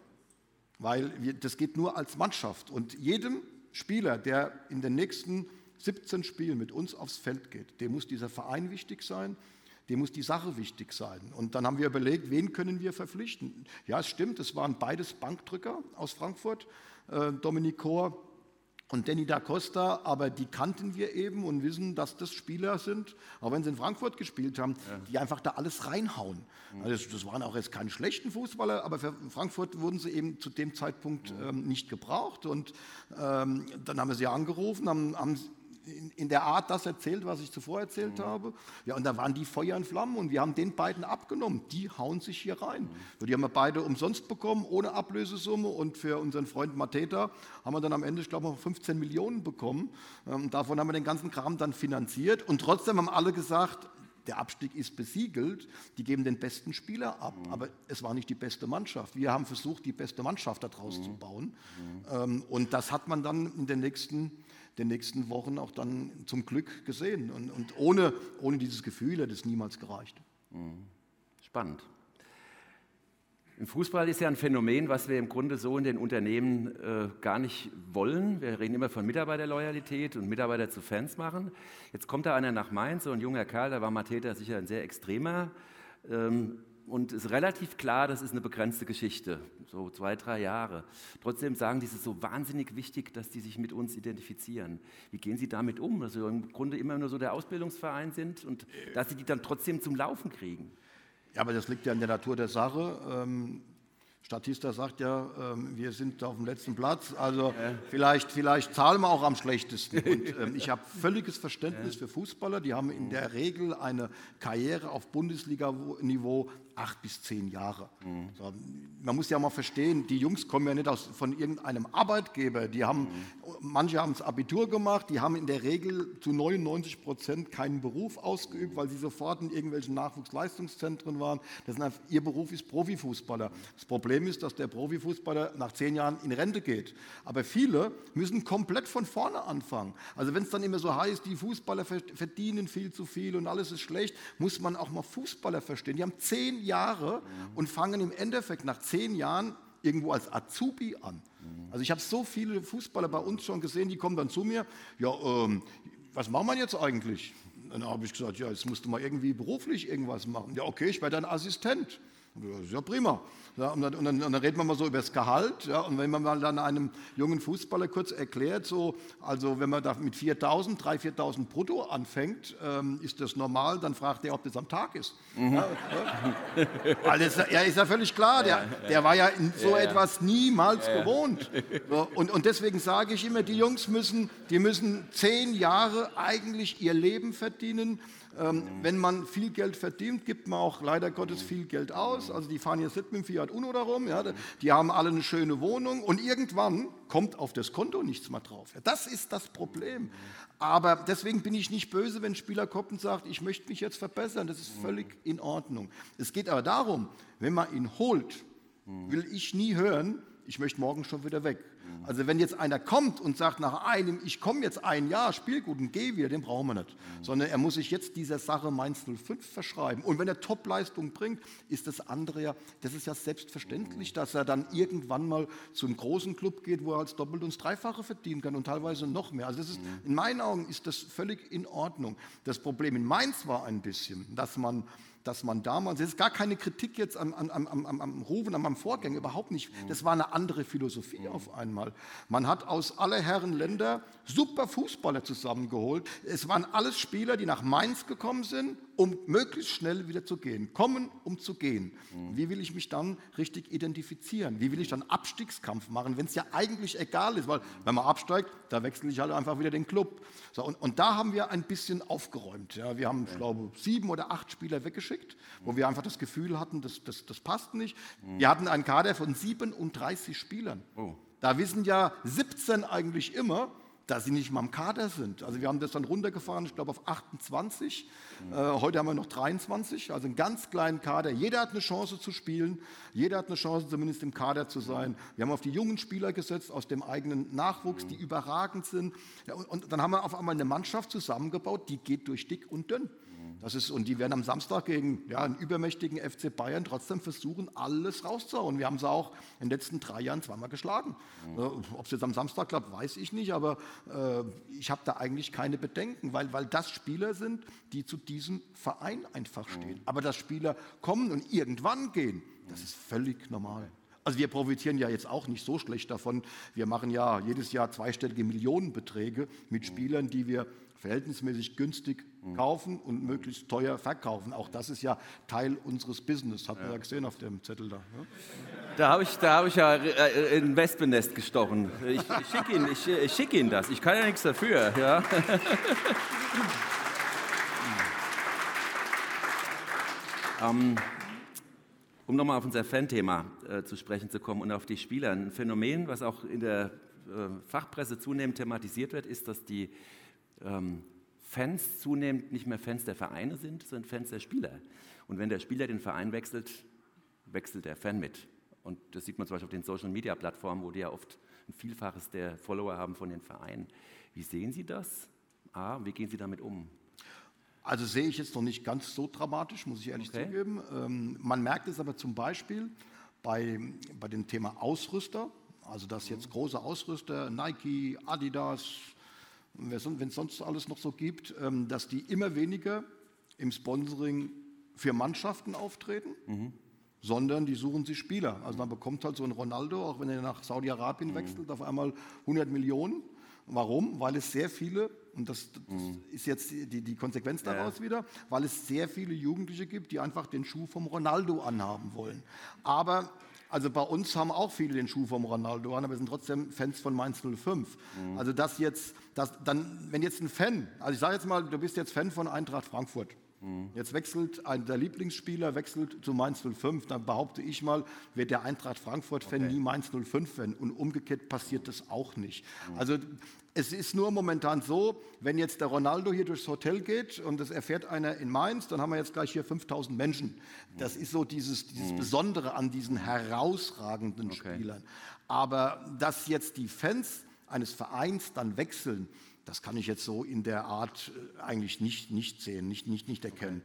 Weil wir, das geht nur als Mannschaft. Und jedem Spieler, der in den nächsten 17 Spielen mit uns aufs Feld geht, dem muss dieser Verein wichtig sein, dem muss die Sache wichtig sein. Und dann haben wir überlegt, wen können wir verpflichten? Ja, es stimmt, es waren beides Bankdrücker aus Frankfurt, äh, Dominik Kor und Danny da Costa, aber die kannten wir eben und wissen, dass das Spieler sind, auch wenn sie in Frankfurt gespielt haben, die einfach da alles reinhauen. Also das, das waren auch jetzt keine schlechten Fußballer, aber für Frankfurt wurden sie eben zu dem Zeitpunkt ähm, nicht gebraucht. Und ähm, dann haben wir sie angerufen, haben, haben in, in der Art das erzählt, was ich zuvor erzählt habe. Ja, und da waren die Feuer und Flammen und wir haben den beiden abgenommen. Die hauen sich hier rein. So, die haben wir beide umsonst bekommen, ohne Ablösesumme. Und für unseren Freund Mateta haben wir dann am Ende, ich glaube, noch 15 Millionen bekommen. Ähm, davon haben wir den ganzen Kram dann finanziert. Und trotzdem haben alle gesagt, der Abstieg ist besiegelt, die geben den besten Spieler ab, aber es war nicht die beste Mannschaft. Wir haben versucht, die beste Mannschaft daraus zu bauen. Ähm, und das hat man dann in den nächsten, den nächsten Wochen auch dann zum Glück gesehen. Und, und ohne, ohne dieses Gefühl hätte es niemals gereicht. Spannend. Im Fußball ist ja ein Phänomen, was wir im Grunde so in den Unternehmen äh, gar nicht wollen. Wir reden immer von Mitarbeiterloyalität und Mitarbeiter zu Fans machen. Jetzt kommt da einer nach Mainz, so ein junger Kerl, da war Mateta sicher ein sehr extremer. Ähm, und es ist relativ klar, das ist eine begrenzte Geschichte, so zwei, drei Jahre. Trotzdem sagen die, es ist so wahnsinnig wichtig, dass die sich mit uns identifizieren. Wie gehen Sie damit um, dass Sie im Grunde immer nur so der Ausbildungsverein sind und dass Sie die dann trotzdem zum Laufen kriegen? Ja, aber das liegt ja in der Natur der Sache. Ähm, Statista sagt ja, ähm, wir sind auf dem letzten Platz, also vielleicht, vielleicht zahlen wir auch am schlechtesten. Und ähm, ich habe völliges Verständnis für Fußballer, die haben in der Regel eine Karriere auf Bundesliga-Niveau acht bis zehn Jahre. So, man muss ja mal verstehen, die Jungs kommen ja nicht aus, von irgendeinem Arbeitgeber, die haben, manche haben das Abitur gemacht, die haben in der Regel zu 99 Prozent keinen Beruf ausgeübt, weil sie sofort in irgendwelchen Nachwuchsleistungszentren waren. Einfach, ihr Beruf ist Profifußballer. Das Problem ist, dass der Profifußballer nach zehn Jahren in Rente geht. Aber viele müssen komplett von vorne anfangen. Also wenn es dann immer so heißt, die Fußballer verdienen viel zu viel und alles ist schlecht, muss man auch mal Fußballer verstehen. Die haben zehn Jahre und fangen im Endeffekt nach zehn Jahren irgendwo als Azubi an. Also ich habe so viele Fußballer bei uns schon gesehen, die kommen dann zu mir, ja, ähm, was machen wir jetzt eigentlich? Dann habe ich gesagt, ja, jetzt musst du mal irgendwie beruflich irgendwas machen. Ja, okay, ich werde ein Assistent. Ja, ist ja prima. Ja, und, dann, und, dann, reden wir mal so über das Gehalt. Ja, und wenn man mal dann einem jungen Fußballer kurz erklärt, so, also wenn man da mit 4.000, 3.000, 4.000 brutto anfängt, ähm, ist das normal, dann fragt er, ob das am Tag ist. Mhm. Ja, das, ja, ist ja völlig klar, der, der war ja in so etwas niemals gewohnt. So, und, und deswegen sage ich immer, die Jungs müssen, die müssen zehn Jahre eigentlich ihr Leben verdienen. Ähm, wenn man viel Geld verdient, gibt man auch leider Gottes viel Geld aus. Also die fahren jetzt nicht mit dem Fiat Uno darum, ja, die haben alle eine schöne Wohnung und irgendwann kommt auf das Konto nichts mehr drauf. Ja, das ist das Problem. Aber deswegen bin ich nicht böse, wenn ein Spieler kommt und sagt, ich möchte mich jetzt verbessern. Das ist völlig in Ordnung. Es geht aber darum, wenn man ihn holt, will ich nie hören, ich möchte morgen schon wieder weg. Also wenn jetzt einer kommt und sagt nach einem, ich komme jetzt ein Jahr, spiel gut und gehe wieder, den brauchen wir nicht. Sondern er muss sich jetzt dieser Sache Mainz 05 verschreiben. Und wenn er Topleistung bringt, ist das andere ja, das ist ja selbstverständlich, dass er dann irgendwann mal zu einem großen Club geht, wo er als doppelt und dreifache verdienen kann und teilweise noch mehr. Also das ist, in meinen Augen ist das völlig in Ordnung. Das Problem in Mainz war ein bisschen, dass man dass man damals, das ist gar keine Kritik jetzt am, am, am, am, am Rufen, am Vorgänger, überhaupt nicht. Das war eine andere Philosophie auf einmal. Man hat aus aller Herren Länder super Fußballer zusammengeholt. Es waren alles Spieler, die nach Mainz gekommen sind, um möglichst schnell wieder zu gehen. Kommen, um zu gehen. Wie will ich mich dann richtig identifizieren? Wie will ich dann Abstiegskampf machen, wenn es ja eigentlich egal ist? Weil wenn man absteigt, da wechsle ich halt einfach wieder den Club. So, und, und da haben wir ein bisschen aufgeräumt. Ja. Wir haben, ich glaube, sieben oder acht Spieler weggeschickt, wo wir einfach das Gefühl hatten, das, das, das passt nicht. Wir hatten einen Kader von 37 Spielern. Oh. Da wissen ja 17 eigentlich immer, dass sie nicht mal im Kader sind. Also wir haben das dann runtergefahren, ich glaube auf 28. Äh, heute haben wir noch 23, also einen ganz kleinen Kader. Jeder hat eine Chance zu spielen, jeder hat eine Chance zumindest im Kader zu sein. Wir haben auf die jungen Spieler gesetzt aus dem eigenen Nachwuchs, die überragend sind. Ja, und, und dann haben wir auf einmal eine Mannschaft zusammengebaut, die geht durch dick und dünn. Das ist, und die werden am Samstag gegen ja, einen übermächtigen FC Bayern trotzdem versuchen, alles rauszuhauen. Wir haben sie auch in den letzten drei Jahren zweimal geschlagen. Äh, Ob es jetzt am Samstag klappt, weiß ich nicht, aber äh, ich habe da eigentlich keine Bedenken, weil, weil das Spieler sind, die zu diesem Verein einfach stehen. Aber dass Spieler kommen und irgendwann gehen, das ist völlig normal. Also wir profitieren ja jetzt auch nicht so schlecht davon. Wir machen ja jedes Jahr zweistellige Millionenbeträge mit Spielern, die wir verhältnismäßig günstig kaufen und möglichst teuer verkaufen. Auch das ist ja Teil unseres Business, hat man ja gesehen auf dem Zettel da. Ne? Da habe ich, da hab ich ja äh, in ein Wespennest gestochen. Ich, ich schicke Ihnen, ich, ich schick Ihnen das. Ich kann ja nichts dafür. Ja. ähm, um nochmal auf unser Fan-Thema äh, zu sprechen zu kommen und auf die Spieler. Ein Phänomen, was auch in der äh, Fachpresse zunehmend thematisiert wird, ist, dass die ähm, Fans zunehmend nicht mehr Fans der Vereine sind, sondern Fans der Spieler. Und wenn der Spieler den Verein wechselt, wechselt der Fan mit. Und das sieht man zum Beispiel auf den Social-Media-Plattformen, wo die ja oft ein Vielfaches der Follower haben von den Vereinen. Wie sehen Sie das? A, wie gehen Sie damit um? Also sehe ich jetzt noch nicht ganz so dramatisch, muss ich ehrlich Okay. zugeben. Ähm, man merkt es aber zum Beispiel bei, bei dem Thema Ausrüster, also dass jetzt große Ausrüster, Nike, Adidas, wenn es sonst alles noch so gibt, ähm, dass die immer weniger im Sponsoring für Mannschaften auftreten, sondern die suchen sich Spieler. Also man bekommt halt so einen Ronaldo, auch wenn er nach Saudi-Arabien wechselt, auf einmal 100 Millionen. Warum? Weil es sehr viele, und das, das ist jetzt die, die Konsequenz daraus wieder, weil es sehr viele Jugendliche gibt, die einfach den Schuh vom Ronaldo anhaben wollen. Aber also bei uns haben auch viele den Schuh vom Ronaldo an, aber wir sind trotzdem Fans von Mainz 05. Also das jetzt, das, dann, wenn jetzt ein Fan, also ich sage jetzt mal, du bist jetzt Fan von Eintracht Frankfurt. Jetzt wechselt ein, der Lieblingsspieler wechselt zu Mainz 05, dann behaupte ich mal, wird der Eintracht Frankfurt-Fan nie Mainz 05-Fan und umgekehrt passiert das auch nicht. Also es ist nur momentan so, wenn jetzt der Ronaldo hier durchs Hotel geht und das erfährt einer in Mainz, dann haben wir jetzt gleich hier 5000 Menschen. Das ist so dieses, dieses Besondere an diesen herausragenden Spielern. Aber dass jetzt die Fans eines Vereins dann wechseln, das kann ich jetzt so in der Art äh, eigentlich nicht, nicht sehen, nicht, nicht, nicht erkennen.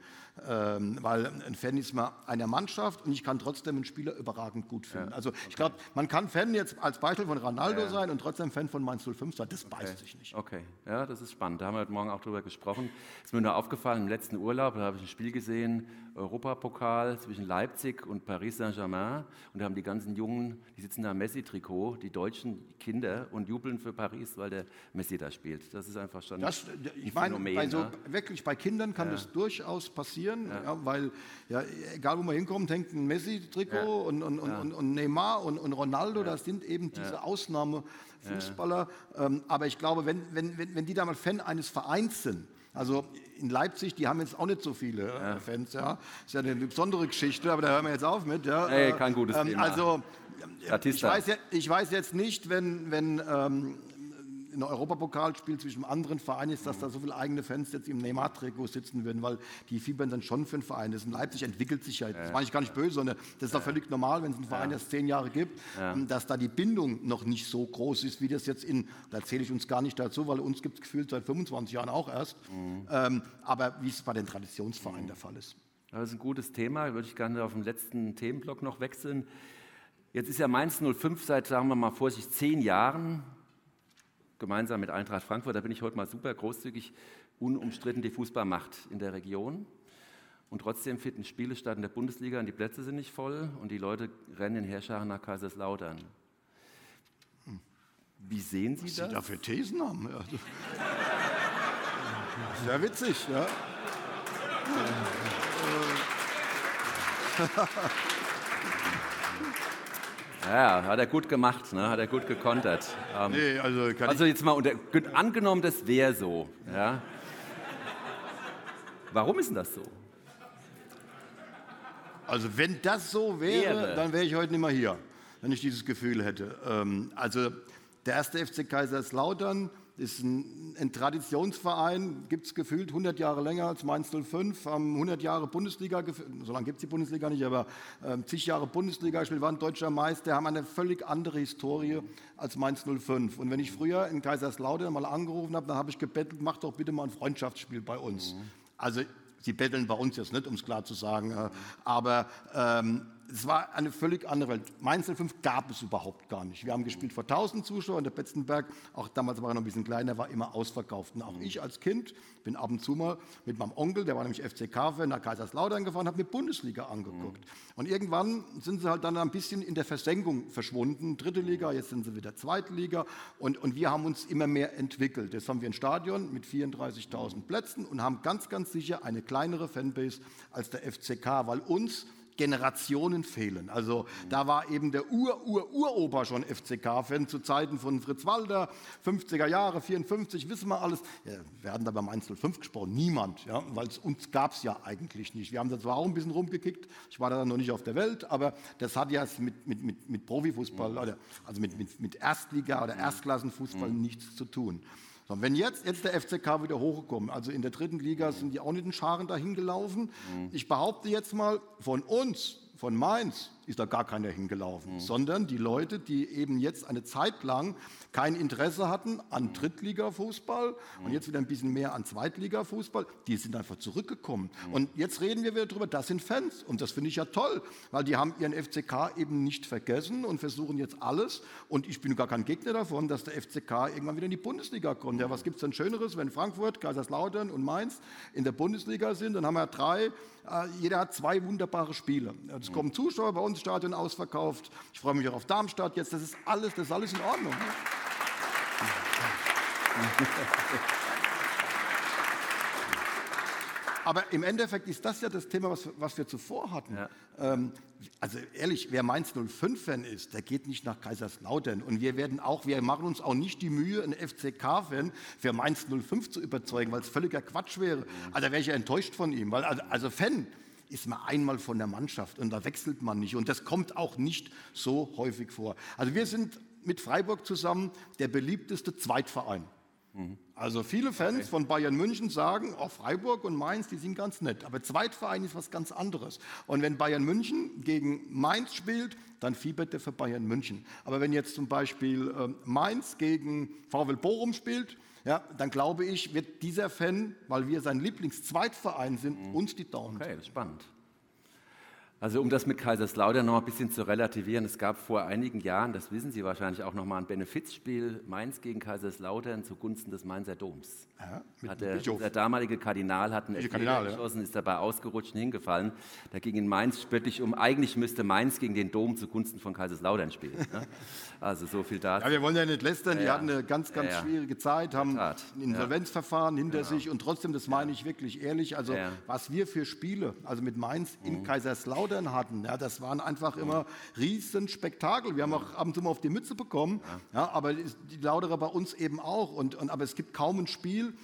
Ähm, weil ein Fan ist mal einer Mannschaft und ich kann trotzdem einen Spieler überragend gut finden. Also ich glaube, man kann Fan jetzt als Beispiel von Ronaldo sein und trotzdem Fan von Mainz 05 sein. Das beißt sich nicht. Okay, ja, das ist spannend. Da haben wir heute Morgen auch drüber gesprochen. Ist mir nur aufgefallen, im letzten Urlaub, da habe ich ein Spiel gesehen, Europapokal zwischen Leipzig und Paris Saint-Germain. Und da haben die ganzen Jungen, die sitzen da im Messi-Trikot, die deutschen Kinder, und jubeln für Paris, weil der Messi da spielt. Das ist einfach schon Das, ein ich meine, Phänomen. bei so, ne? wirklich bei Kindern kann das durchaus passieren, ja. weil ja, egal wo man hinkommt, hängt ein Messi-Trikot Ja. und, und, und, und, Neymar und, Ronaldo, das sind eben diese Ausnahmefußballer. Ähm, aber ich glaube, wenn, wenn, wenn, wenn die da mal Fan eines Vereins sind, also in Leipzig, die haben jetzt auch nicht so viele äh, Fans, ja. Ist ja eine besondere Geschichte, aber da hören wir jetzt auf mit. Ja. Ey, kein gutes Thema. Also, ich weiß, ja, ich weiß jetzt nicht, wenn, wenn ähm, ein Europapokalspiel zwischen einem anderen Verein ist, dass da so viele eigene Fans jetzt im Neymar-Trikot sitzen würden, weil die fiebern dann schon für einen Verein. Das in Leipzig entwickelt sich ja, das meine ich gar nicht böse, sondern das ist doch völlig normal, wenn es einen Verein erst zehn Jahre gibt, dass da die Bindung noch nicht so groß ist, wie das jetzt in, da zähle ich uns gar nicht dazu, weil uns gibt es gefühlt seit 25 Jahren auch erst, ähm, aber wie es bei den Traditionsvereinen der Fall ist. Das ist ein gutes Thema, würde ich gerne auf den letzten Themenblock noch wechseln. Jetzt ist ja Mainz 05 seit, sagen wir mal vorsichtig, zehn Jahren gemeinsam mit Eintracht Frankfurt, da bin ich heute mal super großzügig, unumstritten die Fußballmacht in der Region. Und trotzdem finden Spiele statt in der Bundesliga und die Plätze sind nicht voll und die Leute rennen in Herrscharen nach Kaiserslautern. Wie sehen Sie Was das? Sie da für Thesen haben. Ja. Sehr witzig, ja. Ja, hat er gut gemacht, ne? hat er gut gekontert. Ähm, Nee, also also jetzt mal unter, angenommen, das wäre so. Ja? Warum ist denn das so? also wenn das so wäre, Wäre. dann wäre ich heute nicht mehr hier, wenn ich dieses Gefühl hätte. Ähm, also der erste FC Kaiserslautern ist ein, ein Traditionsverein, gibt es gefühlt 100 Jahre länger als Mainz 05, haben 100 Jahre Bundesliga, so lange gibt es die Bundesliga nicht, aber ähm, zig Jahre Bundesliga gespielt, waren deutscher Meister, haben eine völlig andere Historie als Mainz 05. Und wenn ich früher in Kaiserslautern mal angerufen habe, dann habe ich gebettelt, mach doch bitte mal ein Freundschaftsspiel bei uns. Also Sie betteln bei uns jetzt nicht, um es klar zu sagen, äh, aber ähm, es war eine völlig andere Welt. Mainz 05 gab es überhaupt gar nicht. Wir haben gespielt vor 1000 Zuschauern, der Betzenberg, auch damals war er noch ein bisschen kleiner, war immer ausverkauft. Und auch ich als Kind bin ab und zu mal mit meinem Onkel, der war nämlich FCK-Fan, nach Kaiserslautern gefahren, habe mir Bundesliga angeguckt. Und irgendwann sind sie halt dann ein bisschen in der Versenkung verschwunden. Dritte Liga, jetzt sind sie wieder Zweite Liga. Und, und wir haben uns immer mehr entwickelt. Jetzt haben wir ein Stadion mit 34.000 Plätzen und haben ganz, ganz sicher eine kleinere Fanbase als der FCK, weil uns Generationen fehlen. Also da war eben der Ur-Ur-Uropa schon FCK-Fan zu Zeiten von Fritz Walter, 50er Jahre, 54, wissen wir alles. Ja, wir hatten da beim 105 gesprochen, niemand, ja, weil es uns gab es ja eigentlich nicht. Wir haben da zwar auch ein bisschen rumgekickt, ich war da noch nicht auf der Welt, aber das hat ja mit, mit, mit, mit Profifußball, oder, also mit, mit, mit Erstliga- oder Erstklassenfußball nichts zu tun. So, wenn jetzt, jetzt der FCK wieder hochgekommen, also in der dritten Liga sind die auch nicht in Scharen dahin gelaufen. Ich behaupte jetzt mal, von uns, von Mainz, ist da gar keiner hingelaufen, sondern die Leute, die eben jetzt eine Zeit lang kein Interesse hatten an Drittliga-Fußball und jetzt wieder ein bisschen mehr an Zweitliga-Fußball, die sind einfach zurückgekommen. Und jetzt reden wir wieder darüber, das sind Fans und das finde ich ja toll, weil die haben ihren FCK eben nicht vergessen und versuchen jetzt alles und ich bin gar kein Gegner davon, dass der FCK irgendwann wieder in die Bundesliga kommt. Ja, was gibt es denn Schöneres, wenn Frankfurt, Kaiserslautern und Mainz in der Bundesliga sind, dann haben wir drei, jeder hat zwei wunderbare Spiele. Es kommen Zuschauer, bei uns Stadion ausverkauft, ich freue mich auch auf Darmstadt jetzt, das ist alles, das ist alles in Ordnung. Aber im Endeffekt ist das ja das Thema, was, was wir zuvor hatten. Ja. Ähm, also ehrlich, wer Mainz 05-Fan ist, der geht nicht nach Kaiserslautern. Und wir werden auch, wir machen uns auch nicht die Mühe, einen FCK-Fan für Mainz 05 zu überzeugen, weil es völliger Quatsch wäre. Also da wäre ich ja enttäuscht von ihm. Weil, also, also Fan ist man einmal von der Mannschaft und da wechselt man nicht. Und das kommt auch nicht so häufig vor. Also wir sind mit Freiburg zusammen der beliebteste Zweitverein. Also viele Fans von Bayern München sagen, auch Freiburg und Mainz, die sind ganz nett. Aber Zweitverein ist was ganz anderes. Und wenn Bayern München gegen Mainz spielt, dann fiebert er für Bayern München. Aber wenn jetzt zum Beispiel ähm, Mainz gegen VfL Bochum spielt, ja, dann glaube ich, wird dieser Fan, weil wir sein Lieblingszweitverein sind, uns die Daumen Okay, spannend. Also um das mit Kaiserslautern noch ein bisschen zu relativieren, es gab vor einigen Jahren, das wissen Sie wahrscheinlich auch noch mal ein Benefizspiel Mainz gegen Kaiserslautern zugunsten des Mainzer Doms. Ja, mit der, der damalige Kardinal hat einen Kardinal, ja. geschossen, ist dabei ausgerutscht und hingefallen. Da ging in Mainz spöttisch um, eigentlich müsste Mainz gegen den Dom zugunsten von Kaiserslautern spielen. Ne? Also so viel dazu. Ja, wir wollen ja nicht lästern, die Ja, ja. hatten eine ganz, ganz Ja, ja. schwierige Zeit, haben ein Insolvenzverfahren hinter sich und trotzdem, das meine ich wirklich ehrlich, also Ja. was wir für Spiele, also mit Mainz in Kaiserslautern hatten, ja, das waren einfach immer riesen Spektakel. Wir haben auch ab und zu mal auf die Mütze bekommen, ja. aber die Lauterer bei uns eben auch. Und, und, aber es gibt kaum ein Spiel,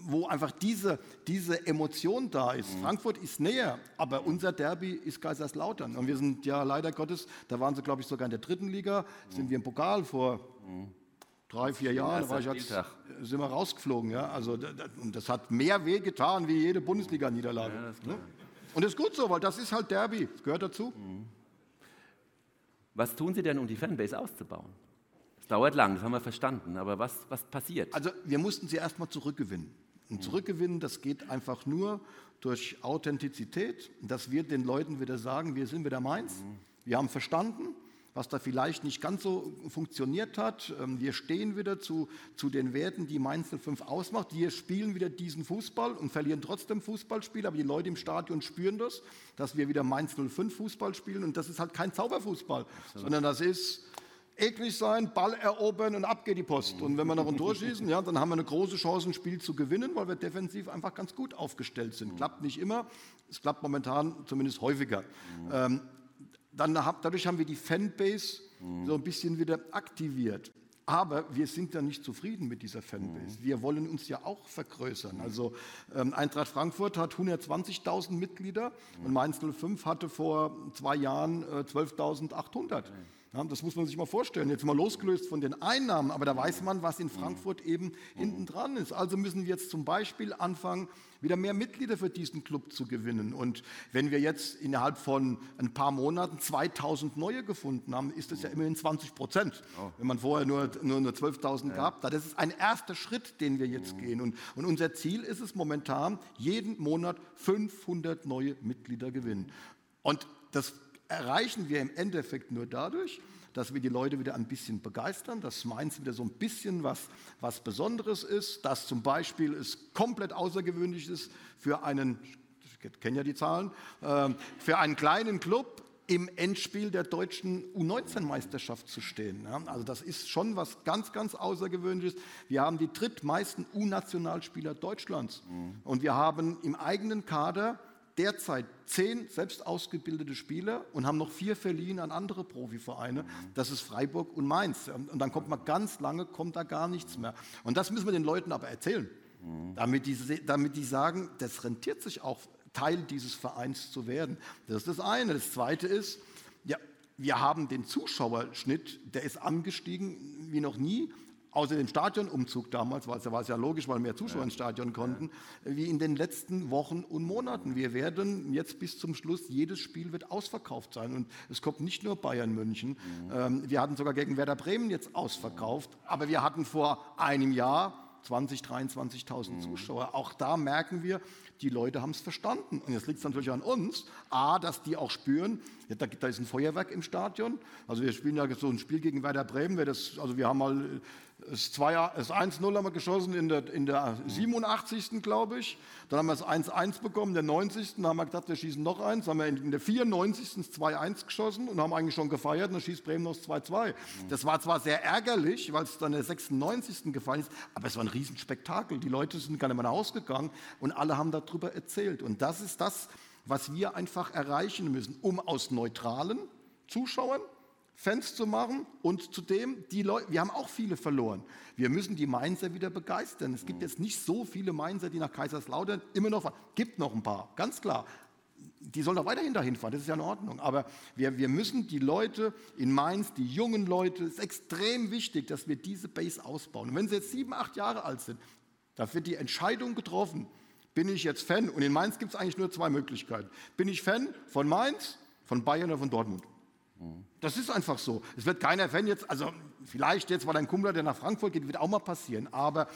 wo einfach diese, diese Emotion da ist. Frankfurt ist näher, aber unser Derby ist Kaiserslautern. Und wir sind ja leider Gottes, da waren sie, glaube ich, sogar in der dritten Liga, sind wir im Pokal vor drei, vier Jahren, da war ich jetzt, sind wir rausgeflogen. Ja? Also, da- da- und das hat mehr weh getan wie jede Bundesliga-Niederlage. ne? Und das ist gut so, weil das ist halt Derby, das gehört dazu. Was tun Sie denn, um die Fanbase auszubauen? Es dauert lang, das haben wir verstanden, aber was, was passiert? Also wir mussten sie erstmal zurückgewinnen. Und zurückgewinnen, das geht einfach nur durch Authentizität, dass wir den Leuten wieder sagen, wir sind wieder meins. Wir haben verstanden, was da vielleicht nicht ganz so funktioniert hat. Ähm, Wir stehen wieder zu, zu den Werten, die Mainz 05 ausmacht. Wir spielen wieder diesen Fußball und verlieren trotzdem Fußballspiel, aber die Leute im Stadion spüren das, dass wir wieder Mainz 05 Fußball spielen und das ist halt kein Zauberfußball, sondern das ist eklig sein, Ball erobern und ab geht die Post. Und wenn wir noch ein Tor schießen, ja, dann haben wir eine große Chance, ein Spiel zu gewinnen, weil wir defensiv einfach ganz gut aufgestellt sind. Klappt nicht immer, es klappt momentan zumindest häufiger. Ähm, dann dadurch haben wir die Fanbase so ein bisschen wieder aktiviert. Aber wir sind ja nicht zufrieden mit dieser Fanbase. Wir wollen uns ja auch vergrößern. Also ähm, Eintracht Frankfurt hat 120.000 Mitglieder und Mainz 05 hatte vor zwei Jahren äh, 12.800. Das muss man sich mal vorstellen. Jetzt mal losgelöst von den Einnahmen, aber da weiß man, was in Frankfurt eben hinten dran ist. Also müssen wir jetzt zum Beispiel anfangen, wieder mehr Mitglieder für diesen Club zu gewinnen. Und wenn wir jetzt innerhalb von ein paar Monaten 2000 neue gefunden haben, ist das ja immerhin 20 Prozent. Wenn man vorher nur, nur, nur 12.000 gehabt hat. Das ist ein erster Schritt, den wir jetzt gehen. Und, und unser Ziel ist es momentan, jeden Monat 500 neue Mitglieder gewinnen. Und das erreichen wir im Endeffekt nur dadurch, dass wir die Leute wieder ein bisschen begeistern, dass Mainz wieder so ein bisschen was, was Besonderes ist, dass zum Beispiel es komplett außergewöhnlich ist für einen, ich kenne ja die Zahlen, ähm, für einen kleinen Club im Endspiel der deutschen U19-Meisterschaft zu stehen. Ja, also das ist schon was ganz, ganz Außergewöhnliches. Wir haben die drittmeisten U-Nationalspieler Deutschlands und wir haben im eigenen Kader derzeit zehn selbst ausgebildete Spieler und haben noch vier verliehen an andere Profivereine. Das ist Freiburg und Mainz. Und dann kommt man ganz lange, kommt da gar nichts mehr. Und das müssen wir den Leuten aber erzählen, damit, die, damit die sagen, das rentiert sich auch, Teil dieses Vereins zu werden. Das ist das eine. Das zweite ist, ja, wir haben den Zuschauerschnitt, der ist angestiegen wie noch nie. Außer dem Stadionumzug damals, weil es war es ja logisch, weil mehr Zuschauer ins Stadion konnten, wie in den letzten Wochen und Monaten. Wir werden jetzt bis zum Schluss, jedes Spiel wird ausverkauft sein. Und es kommt nicht nur Bayern München. Ähm, wir hatten sogar gegen Werder Bremen jetzt ausverkauft. Aber wir hatten vor einem Jahr 20, 23.000 Zuschauer. Auch da merken wir, die Leute haben es verstanden. Und jetzt liegt es natürlich an uns, A, dass die auch spüren, ja, da, da ist ein Feuerwerk im Stadion. Also wir spielen ja so ein Spiel gegen Werder Bremen. Das, also wir haben mal das, 2 das 1-0 haben wir geschossen in der, in der 87. glaube ich. Dann haben wir das 1-1 bekommen, in der 90. Dann haben wir gedacht, wir schießen noch eins. Dann haben wir in der 94. das 2-1 geschossen und haben eigentlich schon gefeiert. Und dann schießt Bremen noch das 2-2. Das war zwar sehr ärgerlich, weil es dann in der 96. gefallen ist, aber es war ein Riesenspektakel. Die Leute sind gar nicht mehr nach Hause gegangen und alle haben darüber erzählt. Und das ist das, was wir einfach erreichen müssen, um aus neutralen Zuschauern Fans zu machen und zudem, die Leute, wir haben auch viele verloren. Wir müssen die Mainzer wieder begeistern. Es gibt jetzt nicht so viele Mainzer, die nach Kaiserslautern immer noch fahren. Gibt noch ein paar, ganz klar. Die sollen auch weiterhin dahin fahren, das ist ja in Ordnung. Aber wir, wir müssen die Leute in Mainz, die jungen Leute, es ist extrem wichtig, dass wir diese Base ausbauen. Und wenn sie jetzt sieben, acht Jahre alt sind, da wird die Entscheidung getroffen, bin ich jetzt Fan? Und in Mainz gibt es eigentlich nur zwei Möglichkeiten. Bin ich Fan von Mainz, von Bayern oder von Dortmund? Das ist einfach so. Es wird keiner Fan jetzt, also vielleicht jetzt, weil ein Kumpel, der nach Frankfurt geht, wird auch mal passieren. Aber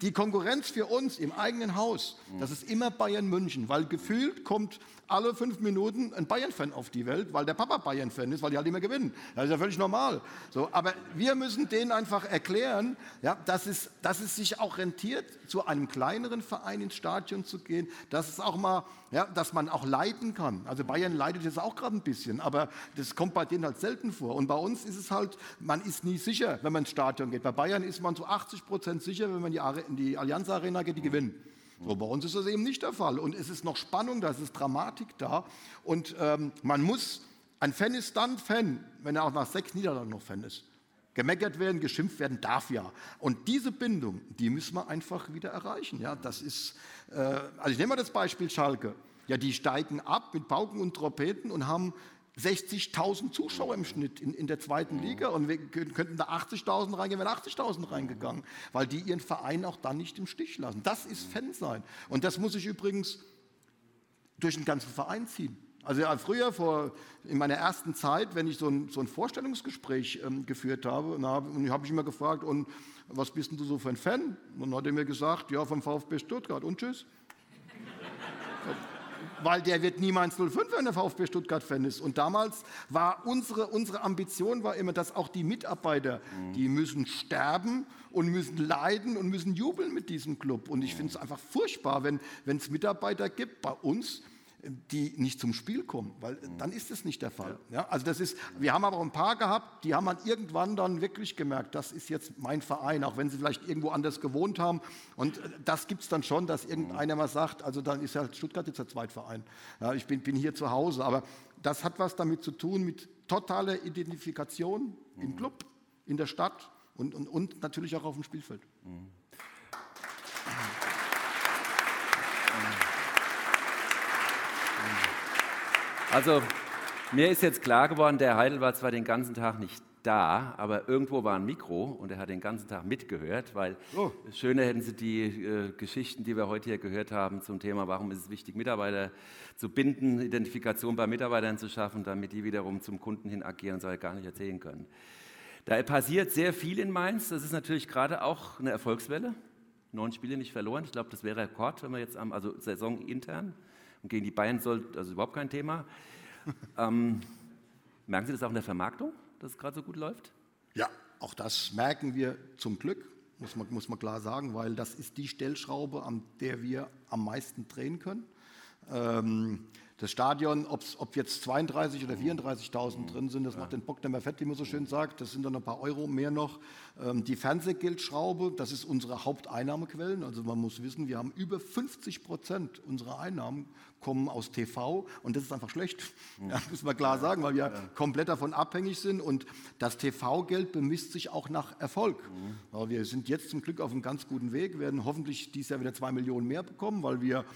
die Konkurrenz für uns im eigenen Haus, das ist immer Bayern München, weil gefühlt kommt alle fünf Minuten ein Bayern-Fan auf die Welt, weil der Papa Bayern-Fan ist, weil die halt immer gewinnen. Das ist ja völlig normal. So, aber wir müssen denen einfach erklären, ja, dass, es, dass es sich auch rentiert, zu einem kleineren Verein ins Stadion zu gehen, dass es auch mal, ja, dass man auch leiden kann. Also Bayern leidet jetzt auch gerade ein bisschen, aber das kommt bei denen halt selten vor. Und bei uns ist es halt, man ist nie sicher, wenn man ins Stadion geht. Bei Bayern ist man zu 80 Prozent sicher, wenn man die Are- in die Allianz Arena geht, die gewinnen. So, bei uns ist das eben nicht der Fall. Und es ist noch Spannung da, es ist Dramatik da. Und ähm, man muss, ein Fan ist dann Fan, wenn er auch nach sechs Niederlagen noch Fan ist. Gemeckert werden, geschimpft werden darf ja. Und diese Bindung, die müssen wir einfach wieder erreichen. Ja, das ist, äh, also ich nehme mal das Beispiel Schalke. Ja, die steigen ab mit Pauken und Trompeten und haben 60.000 Zuschauer im Schnitt in, in der zweiten Liga und wir könnten da 80.000 reingehen, wären 80.000 reingegangen, weil die ihren Verein auch dann nicht im Stich lassen. Das ist Fan sein. Und das muss ich übrigens durch den ganzen Verein ziehen. Also ja, früher, vor, in meiner ersten Zeit, wenn ich so ein, so ein Vorstellungsgespräch ähm, geführt habe, und habe hab ich immer gefragt, und was bist denn du so für ein Fan? Und dann hat er mir gesagt, ja, vom VfB Stuttgart und tschüss weil der wird niemals 05, wenn der VfB Stuttgart-Fan ist. Und damals war unsere, unsere Ambition war immer, dass auch die Mitarbeiter, mhm. die müssen sterben und müssen leiden und müssen jubeln mit diesem Club. Und ich finde es einfach furchtbar, wenn es Mitarbeiter gibt bei uns, die nicht zum Spiel kommen, weil dann ist es nicht der Fall. Ja, also das ist, wir haben aber auch ein paar gehabt, die haben dann irgendwann dann wirklich gemerkt, das ist jetzt mein Verein, auch wenn sie vielleicht irgendwo anders gewohnt haben. Und das gibt es dann schon, dass irgendeiner mal sagt, also dann ist ja Stuttgart jetzt der Zweitverein. Ja, ich bin, bin hier zu Hause, aber das hat was damit zu tun mit totaler Identifikation im Club, in der Stadt und, und, und natürlich auch auf dem Spielfeld. Mhm. Also, mir ist jetzt klar geworden, der Heidel war zwar den ganzen Tag nicht da, aber irgendwo war ein Mikro und er hat den ganzen Tag mitgehört, weil oh. schöner hätten Sie die äh, Geschichten, die wir heute hier gehört haben zum Thema, warum ist es wichtig, Mitarbeiter zu binden, Identifikation bei Mitarbeitern zu schaffen, damit die wiederum zum Kunden hin agieren und so gar nicht erzählen können. Da passiert sehr viel in Mainz. Das ist natürlich gerade auch eine Erfolgswelle. Neun Spiele nicht verloren. Ich glaube, das wäre Rekord, wenn wir jetzt am, also Saison intern. Und gegen die Bayern soll, das ist überhaupt kein Thema. ähm, merken Sie das auch in der Vermarktung, dass es gerade so gut läuft? Ja, auch das merken wir zum Glück, muss man, muss man klar sagen, weil das ist die Stellschraube, an der wir am meisten drehen können. Ähm, das Stadion, ob jetzt 32 oder 34.000 drin sind, das macht den Bock nicht mehr fett, wie man so schön sagt. Das sind dann ein paar Euro mehr noch. Ähm, die Fernsehgeldschraube, das ist unsere Haupteinnahmequellen. Also man muss wissen, wir haben über 50 Prozent unserer Einnahmen kommen aus TV und das ist einfach schlecht. Ja, muss man klar sagen, weil wir komplett davon abhängig sind und das TV-Geld bemisst sich auch nach Erfolg. Mhm. Wir sind jetzt zum Glück auf einem ganz guten Weg, werden hoffentlich dieses Jahr wieder zwei Millionen mehr bekommen, weil wir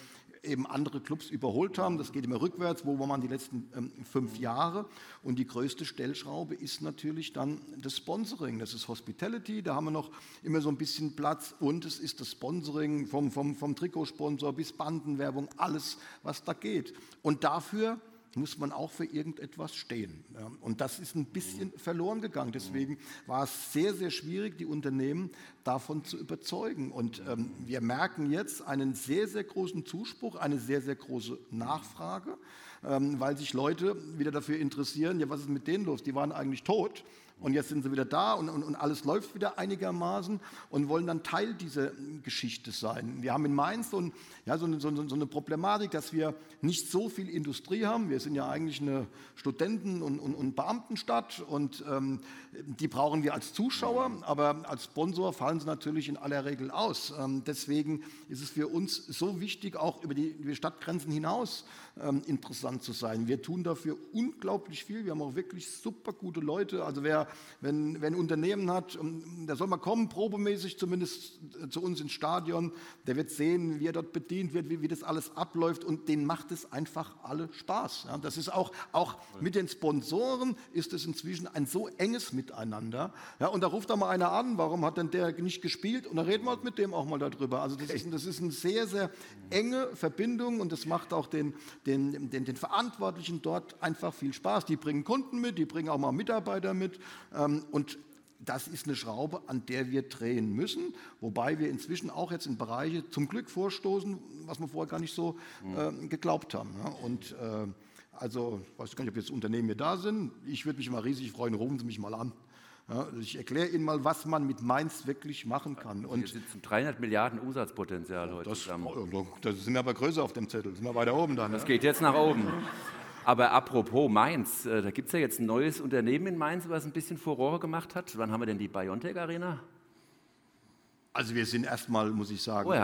eben andere Clubs überholt haben. Das geht immer rückwärts, wo war man die letzten ähm, fünf Jahre. Und die größte Stellschraube ist natürlich dann das Sponsoring. Das ist Hospitality, da haben wir noch immer so ein bisschen Platz. Und es ist das Sponsoring vom, vom, vom Trikotsponsor bis Bandenwerbung, alles, was da geht. Und dafür muss man auch für irgendetwas stehen. Und das ist ein bisschen verloren gegangen. Deswegen war es sehr, sehr schwierig, die Unternehmen davon zu überzeugen. Und ähm, wir merken jetzt einen sehr, sehr großen Zuspruch, eine sehr, sehr große Nachfrage, ähm, weil sich Leute wieder dafür interessieren, ja, was ist mit denen los? Die waren eigentlich tot. Und jetzt sind sie wieder da und, und, und, alles läuft wieder einigermaßen und wollen dann Teil dieser Geschichte sein. Wir haben in Mainz so, ein, ja, so, eine, so, eine, Problematik, dass wir nicht so viel Industrie haben. Wir sind ja eigentlich eine Studenten- und, und Beamtenstadt und ähm, die brauchen wir als Zuschauer, aber als Sponsor fallen sie natürlich in aller Regel aus. Ähm, deswegen ist es für uns so wichtig, auch über die, über die Stadtgrenzen hinaus ähm, interessant zu sein. Wir tun dafür unglaublich viel. Wir haben auch wirklich super gute Leute. Also wer wenn, wenn ein Unternehmen hat, der soll mal kommen, probemäßig zumindest äh, zu uns ins Stadion, der wird sehen, wie er dort bedient wird, wie, wie das alles abläuft und denen macht es einfach alle Spaß. Ja, das ist auch, auch mit den Sponsoren ist es inzwischen ein so enges Miteinander. Ja, und da ruft da mal einer an, warum hat denn der nicht gespielt? Und dann reden wir halt mit dem auch mal darüber. Also das ist, das ist eine sehr, sehr enge Verbindung und das macht auch den, den, den, den Verantwortlichen dort einfach viel Spaß. Die bringen Kunden mit, die bringen auch mal Mitarbeiter mit ähm, und das ist eine Schraube, an der wir drehen müssen, wobei wir inzwischen auch jetzt in Bereiche zum Glück vorstoßen, was wir vorher gar nicht so äh, geglaubt haben. Ja. Und äh, also, ich weiß gar nicht, ob jetzt Unternehmen hier da sind. Ich würde mich immer riesig freuen, rufen Sie mich mal an. Ja, ich erkläre Ihnen mal, was man mit Mainz wirklich machen kann. Und wir sitzen 300 Milliarden Umsatzpotenzial heute das, zusammen. Das sind wir aber größer auf dem Zettel, sind wir weiter oben dann. Das ja? geht jetzt nach oben. Aber apropos Mainz, äh, da gibt es ja jetzt ein neues Unternehmen in Mainz, was ein bisschen Furore gemacht hat. Wann haben wir denn die Biontech Arena? Also wir sind erstmal, muss ich sagen, oh, er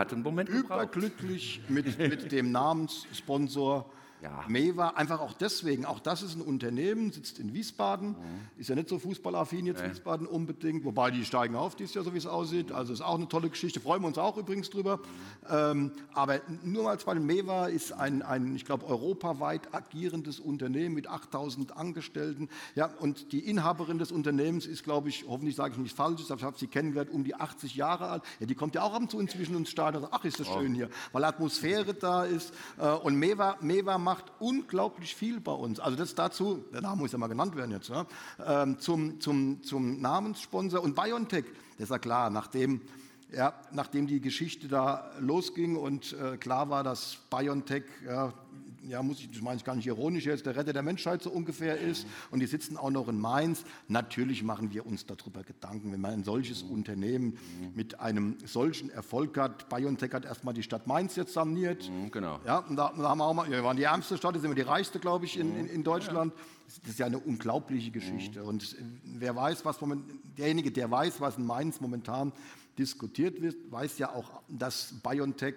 überglücklich mit, mit dem Namenssponsor Ja. Meva einfach auch deswegen, auch das ist ein Unternehmen, sitzt in Wiesbaden, mhm. ist ja nicht so fußballaffin jetzt nee. Wiesbaden unbedingt, wobei die steigen auf dieses Jahr, so wie es aussieht, also ist auch eine tolle Geschichte, freuen wir uns auch übrigens drüber. Mhm. Ähm, aber nur mal zwei, Meva ist ein, ein ich glaube, europaweit agierendes Unternehmen mit 8000 Angestellten, ja, und die Inhaberin des Unternehmens ist, glaube ich, hoffentlich sage ich nicht falsch, ich habe sie kennengelernt, um die 80 Jahre alt, ja, die kommt ja auch ab und zu inzwischen ins Stadion, ach, ist das oh. schön hier, weil Atmosphäre da ist äh, und Meva, Meva macht unglaublich viel bei uns. Also das dazu, der Name muss ja mal genannt werden jetzt, ja, ähm, zum, zum, zum Namenssponsor. Und BioNTech, das ist ja klar, nachdem, ja, nachdem die Geschichte da losging und äh, klar war, dass BioNTech ja, ja, muss ich, das meine ich gar nicht ironisch jetzt, der Retter der Menschheit so ungefähr ist. Und die sitzen auch noch in Mainz. Natürlich machen wir uns darüber Gedanken, wenn man ein solches Unternehmen mit einem solchen Erfolg hat. BioNTech hat erstmal die Stadt Mainz jetzt saniert. Mhm, genau. Ja, und da, da haben wir auch mal, wir waren die ärmste Stadt, jetzt sind wir die reichste, glaube ich, in, in, in Deutschland. Das ist ja eine unglaubliche Geschichte. Mhm. Und wer weiß, was moment, derjenige, der weiß, was in Mainz momentan diskutiert wird, weiß ja auch, dass BioNTech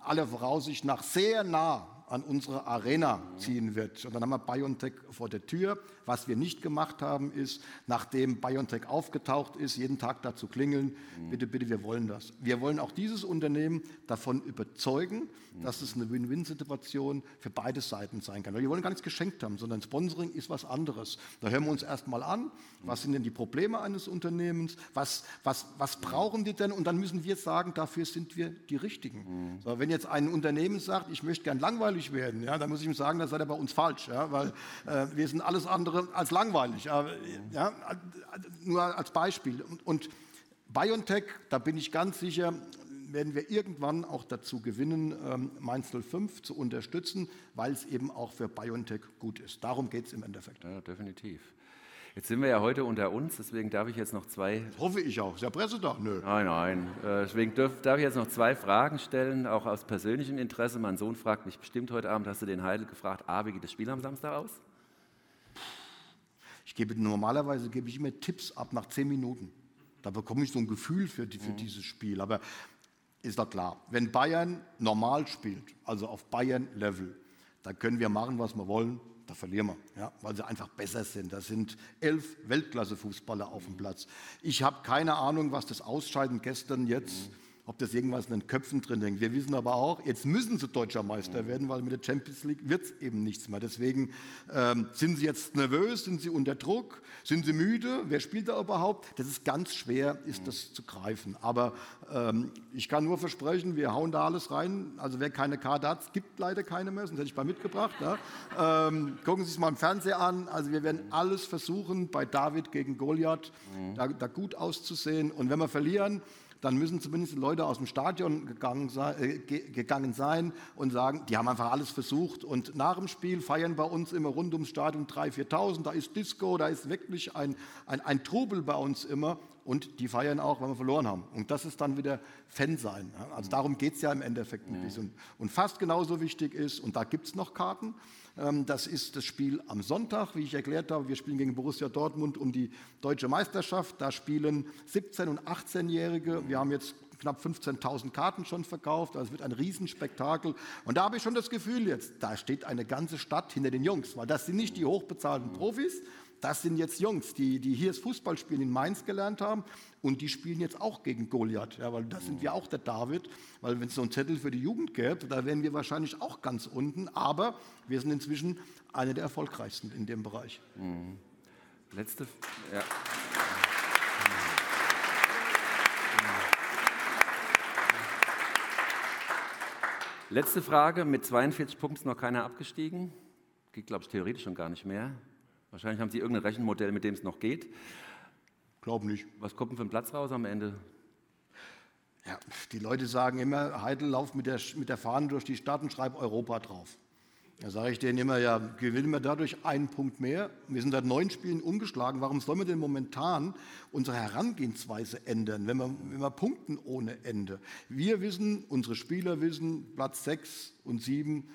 aller Voraussicht nach sehr nah an unsere Arena ziehen wird. Und dann haben wir BioNTech vor der Tür. Was wir nicht gemacht haben, ist, nachdem BioNTech aufgetaucht ist, jeden Tag dazu klingeln, bitte, bitte, wir wollen das. Wir wollen auch dieses Unternehmen davon überzeugen, dass es eine Win-Win-Situation für beide Seiten sein kann. Weil wir wollen gar nichts geschenkt haben, sondern Sponsoring ist was anderes. Da hören wir uns erstmal an, was sind denn die Probleme eines Unternehmens, was, was, was brauchen die denn und dann müssen wir sagen, dafür sind wir die Richtigen. So, wenn jetzt ein Unternehmen sagt, ich möchte gern langweilig werden, ja, dann muss ich ihm sagen, das seid ihr bei uns falsch, ja, weil äh, wir sind alles andere als langweilig. Ja, nur als Beispiel. Und, und BioNTech, da bin ich ganz sicher, werden wir irgendwann auch dazu gewinnen, ähm, Mainz 05 zu unterstützen, weil es eben auch für BioNTech gut ist. Darum geht es im Endeffekt. Ja, definitiv. Jetzt sind wir ja heute unter uns, deswegen darf ich jetzt noch zwei. Das hoffe ich auch. Ist ja Presse da? Nö. Nein, nein. Äh, deswegen darf, darf, ich jetzt noch zwei Fragen stellen, auch aus persönlichem Interesse. Mein Sohn fragt mich bestimmt heute Abend, hast du den Heidel gefragt, ah, wie geht das Spiel am Samstag aus? Ich gebe normalerweise gebe ich immer Tipps ab nach zehn Minuten. Da bekomme ich so ein Gefühl für, die, für mhm. dieses Spiel. Aber ist doch klar, wenn Bayern normal spielt, also auf Bayern-Level, da können wir machen, was wir wollen, da verlieren wir, ja, weil sie einfach besser sind. Da sind elf Weltklasse-Fußballer auf dem Platz. Ich habe keine Ahnung, was das Ausscheiden gestern jetzt. Mhm ob das irgendwas in den Köpfen drin hängt. Wir wissen aber auch, jetzt müssen sie deutscher Meister werden, weil mit der Champions League wird es eben nichts mehr. Deswegen ähm, sind sie jetzt nervös, sind sie unter Druck, sind sie müde, wer spielt da überhaupt? Das ist ganz schwer, ist das zu greifen. Aber ähm, ich kann nur versprechen, wir hauen da alles rein. Also wer keine Karte hat, es gibt leider keine mehr, sonst hätte ich mal mitgebracht. Ja. Ähm, gucken Sie sich mal im Fernseher an. Also wir werden alles versuchen, bei David gegen Goliath mhm. da, da gut auszusehen. Und wenn wir verlieren, dann müssen zumindest Leute aus dem Stadion gegangen sein, äh, gegangen sein, und sagen, die haben einfach alles versucht. Und nach dem Spiel feiern bei uns immer rund ums Stadion 3.000, 4.000. Da ist Disco, da ist wirklich ein, ein, ein Trubel bei uns immer. Und die feiern auch, wenn wir verloren haben. Und das ist dann wieder Fan sein. Also darum geht es ja im Endeffekt ein bisschen. Und fast genauso wichtig ist, und da gibt es noch Karten, das ist das Spiel am Sonntag, wie ich erklärt habe. Wir spielen gegen Borussia Dortmund um die deutsche Meisterschaft. Da spielen 17- und 18-Jährige. Wir haben jetzt knapp 15.000 Karten schon verkauft. Also es wird ein Riesenspektakel. Und da habe ich schon das Gefühl jetzt, da steht eine ganze Stadt hinter den Jungs, weil das sind nicht die hochbezahlten Profis, das sind jetzt Jungs, die, die hier das Fußballspielen in Mainz gelernt haben und die spielen jetzt auch gegen Goliath, ja, weil da sind wir auch der David, weil wenn es so einen Zettel für die Jugend gäbe, da wären wir wahrscheinlich auch ganz unten, aber wir sind inzwischen eine der erfolgreichsten in dem Bereich. Mhm. Letzte, ja. Letzte Frage, mit 42 Punkten noch keiner abgestiegen. Geht, glaube ich, theoretisch schon gar nicht mehr. Wahrscheinlich haben Sie irgendein Rechenmodell, mit dem es noch geht. Glaub nicht. Was kommt denn für ein Platz raus am Ende? Ja, die Leute sagen immer, Heidel, lauf mit der, mit der Fahne durch die Stadt und schreib Europa drauf. Da sage ich denen immer, ja, gewinnen wir dadurch einen Punkt mehr. Wir sind seit neun Spielen umgeschlagen. Warum sollen wir denn momentan unsere Herangehensweise ändern, wenn wir, wenn wir punkten ohne Ende? Wir wissen, unsere Spieler wissen, Platz sechs und sieben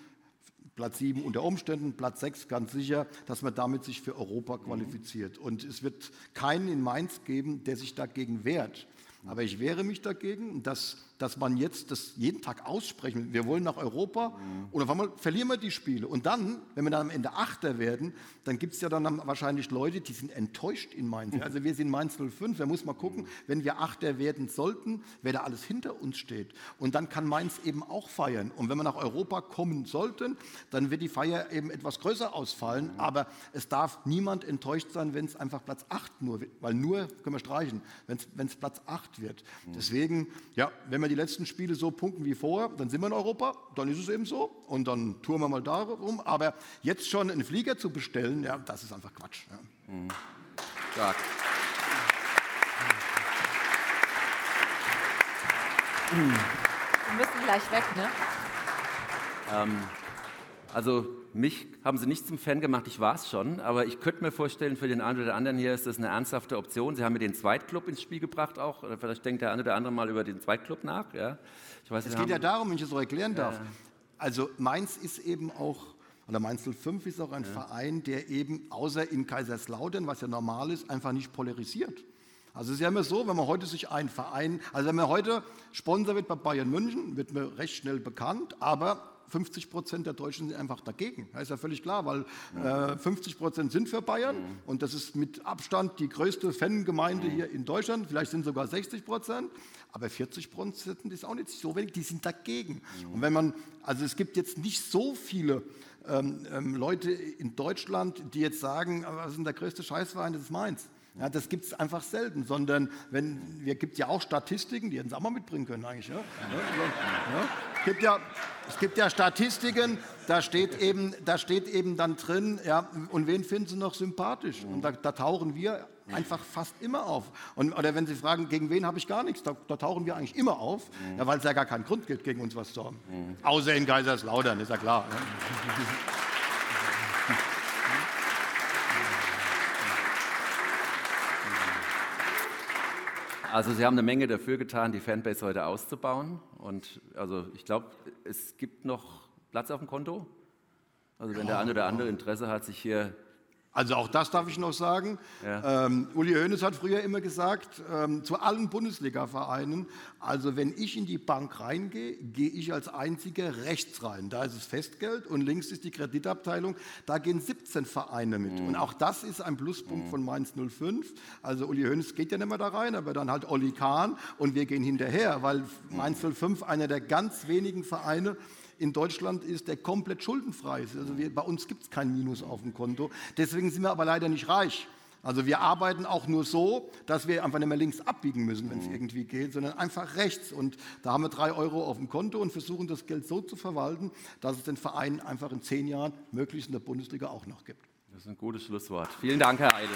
Platz 7 unter Umständen, Platz 6 ganz sicher, dass man damit sich für Europa qualifiziert. Und es wird keinen in Mainz geben, der sich dagegen wehrt. Aber ich wehre mich dagegen, dass, dass man jetzt das jeden Tag aussprechen will. Wir wollen nach Europa und auf einmal verlieren wir die Spiele. Und dann, wenn wir dann am Ende Achter werden, dann gibt es ja dann wahrscheinlich Leute, die sind enttäuscht in Mainz. Also wir sind Mainz 05, da muss man gucken, wenn wir Achter werden sollten, wer da alles hinter uns steht. Und dann kann Mainz eben auch feiern. Und wenn wir nach Europa kommen sollten, dann wird die Feier eben etwas größer ausfallen. Aber es darf niemand enttäuscht sein, wenn es einfach Platz 8 nur wird. Weil nur, können wir streichen, wenn es Platz 8 wird. Deswegen, ja, wenn wir die letzten Spiele so punkten wie vorher, dann sind wir in Europa, dann ist es eben so. Und dann touren wir mal darum. Aber jetzt schon einen Flieger zu bestellen, ja, das ist einfach Quatsch. Ja. Mhm. Stark. Wir müssen gleich weg, ne? Ähm, also mich haben sie nicht zum Fan gemacht, ich war es schon, aber ich könnte mir vorstellen, für den einen oder anderen hier ist das eine ernsthafte Option. Sie haben mir den Zweitclub ins Spiel gebracht auch, vielleicht denkt der eine oder andere mal über den Zweitclub nach. Ja. Ich weiß, es geht ja darum, wenn ich es so erklären darf. Ja. Also Mainz ist eben auch, oder Mainz 05 ist auch ein ja. Verein, der eben außer in Kaiserslautern, was ja normal ist, einfach nicht polarisiert. Also es ist ja immer so, wenn man heute sich einen Verein, also wenn man heute Sponsor wird bei Bayern München, wird man recht schnell bekannt, aber 50 Prozent der Deutschen sind einfach dagegen. Das ist ja völlig klar, weil äh, 50 Prozent sind für Bayern mhm. und das ist mit Abstand die größte Fangemeinde mhm. hier in Deutschland. Vielleicht sind sogar 60 Prozent, aber 40 Prozent ist auch nicht so wenig. Die sind dagegen. Mhm. Und wenn man, also es gibt jetzt nicht so viele ähm, ähm, Leute in Deutschland, die jetzt sagen, was ist denn der größte Scheißverein, das ist meins. Ja, das gibt es einfach selten, sondern wenn, wir gibt ja auch Statistiken, die hätten Sie auch mal mitbringen können eigentlich. Ja? Ja, es, gibt ja, es gibt ja Statistiken, da steht eben, da steht eben dann drin, ja, und wen finden Sie noch sympathisch? Und da, da tauchen wir einfach fast immer auf. Und, oder wenn Sie fragen, gegen wen habe ich gar nichts, da, da, tauchen wir eigentlich immer auf, ja, weil es ja gar keinen Grund gibt, gegen uns was zu haben. Außer in Kaiserslautern, ist ja klar. Also Sie haben eine Menge dafür getan, die Fanbase heute auszubauen. Und also ich glaube, es gibt noch Platz auf dem Konto. Also wenn der eine oder andere Interesse hat, sich hier also auch das darf ich noch sagen. Ja. Ähm, Uli Hoeneß hat früher immer gesagt, ähm, zu allen Bundesliga-Vereinen, also wenn ich in die Bank reingehe, gehe ich als einziger rechts rein. Da ist es Festgeld und links ist die Kreditabteilung. Da gehen 17 Vereine mit. Mhm. Und auch das ist ein Pluspunkt mhm. von Mainz 05. Also Uli Hoeneß geht ja nicht mehr da rein, aber dann halt Olli Kahn und wir gehen hinterher, weil Mainz 05 einer der ganz wenigen Vereine in Deutschland ist, der komplett schuldenfrei. Also wir, bei uns gibt es kein Minus auf dem Konto. Deswegen sind wir aber leider nicht reich. Also wir arbeiten auch nur so, dass wir einfach nicht mehr links abbiegen müssen, wenn es mhm. irgendwie geht, sondern einfach rechts. Und da haben wir drei Euro auf dem Konto und versuchen das Geld so zu verwalten, dass es den Vereinen einfach in zehn Jahren möglichst in der Bundesliga auch noch gibt. Das ist ein gutes Schlusswort. Vielen Dank, Herr Eidel.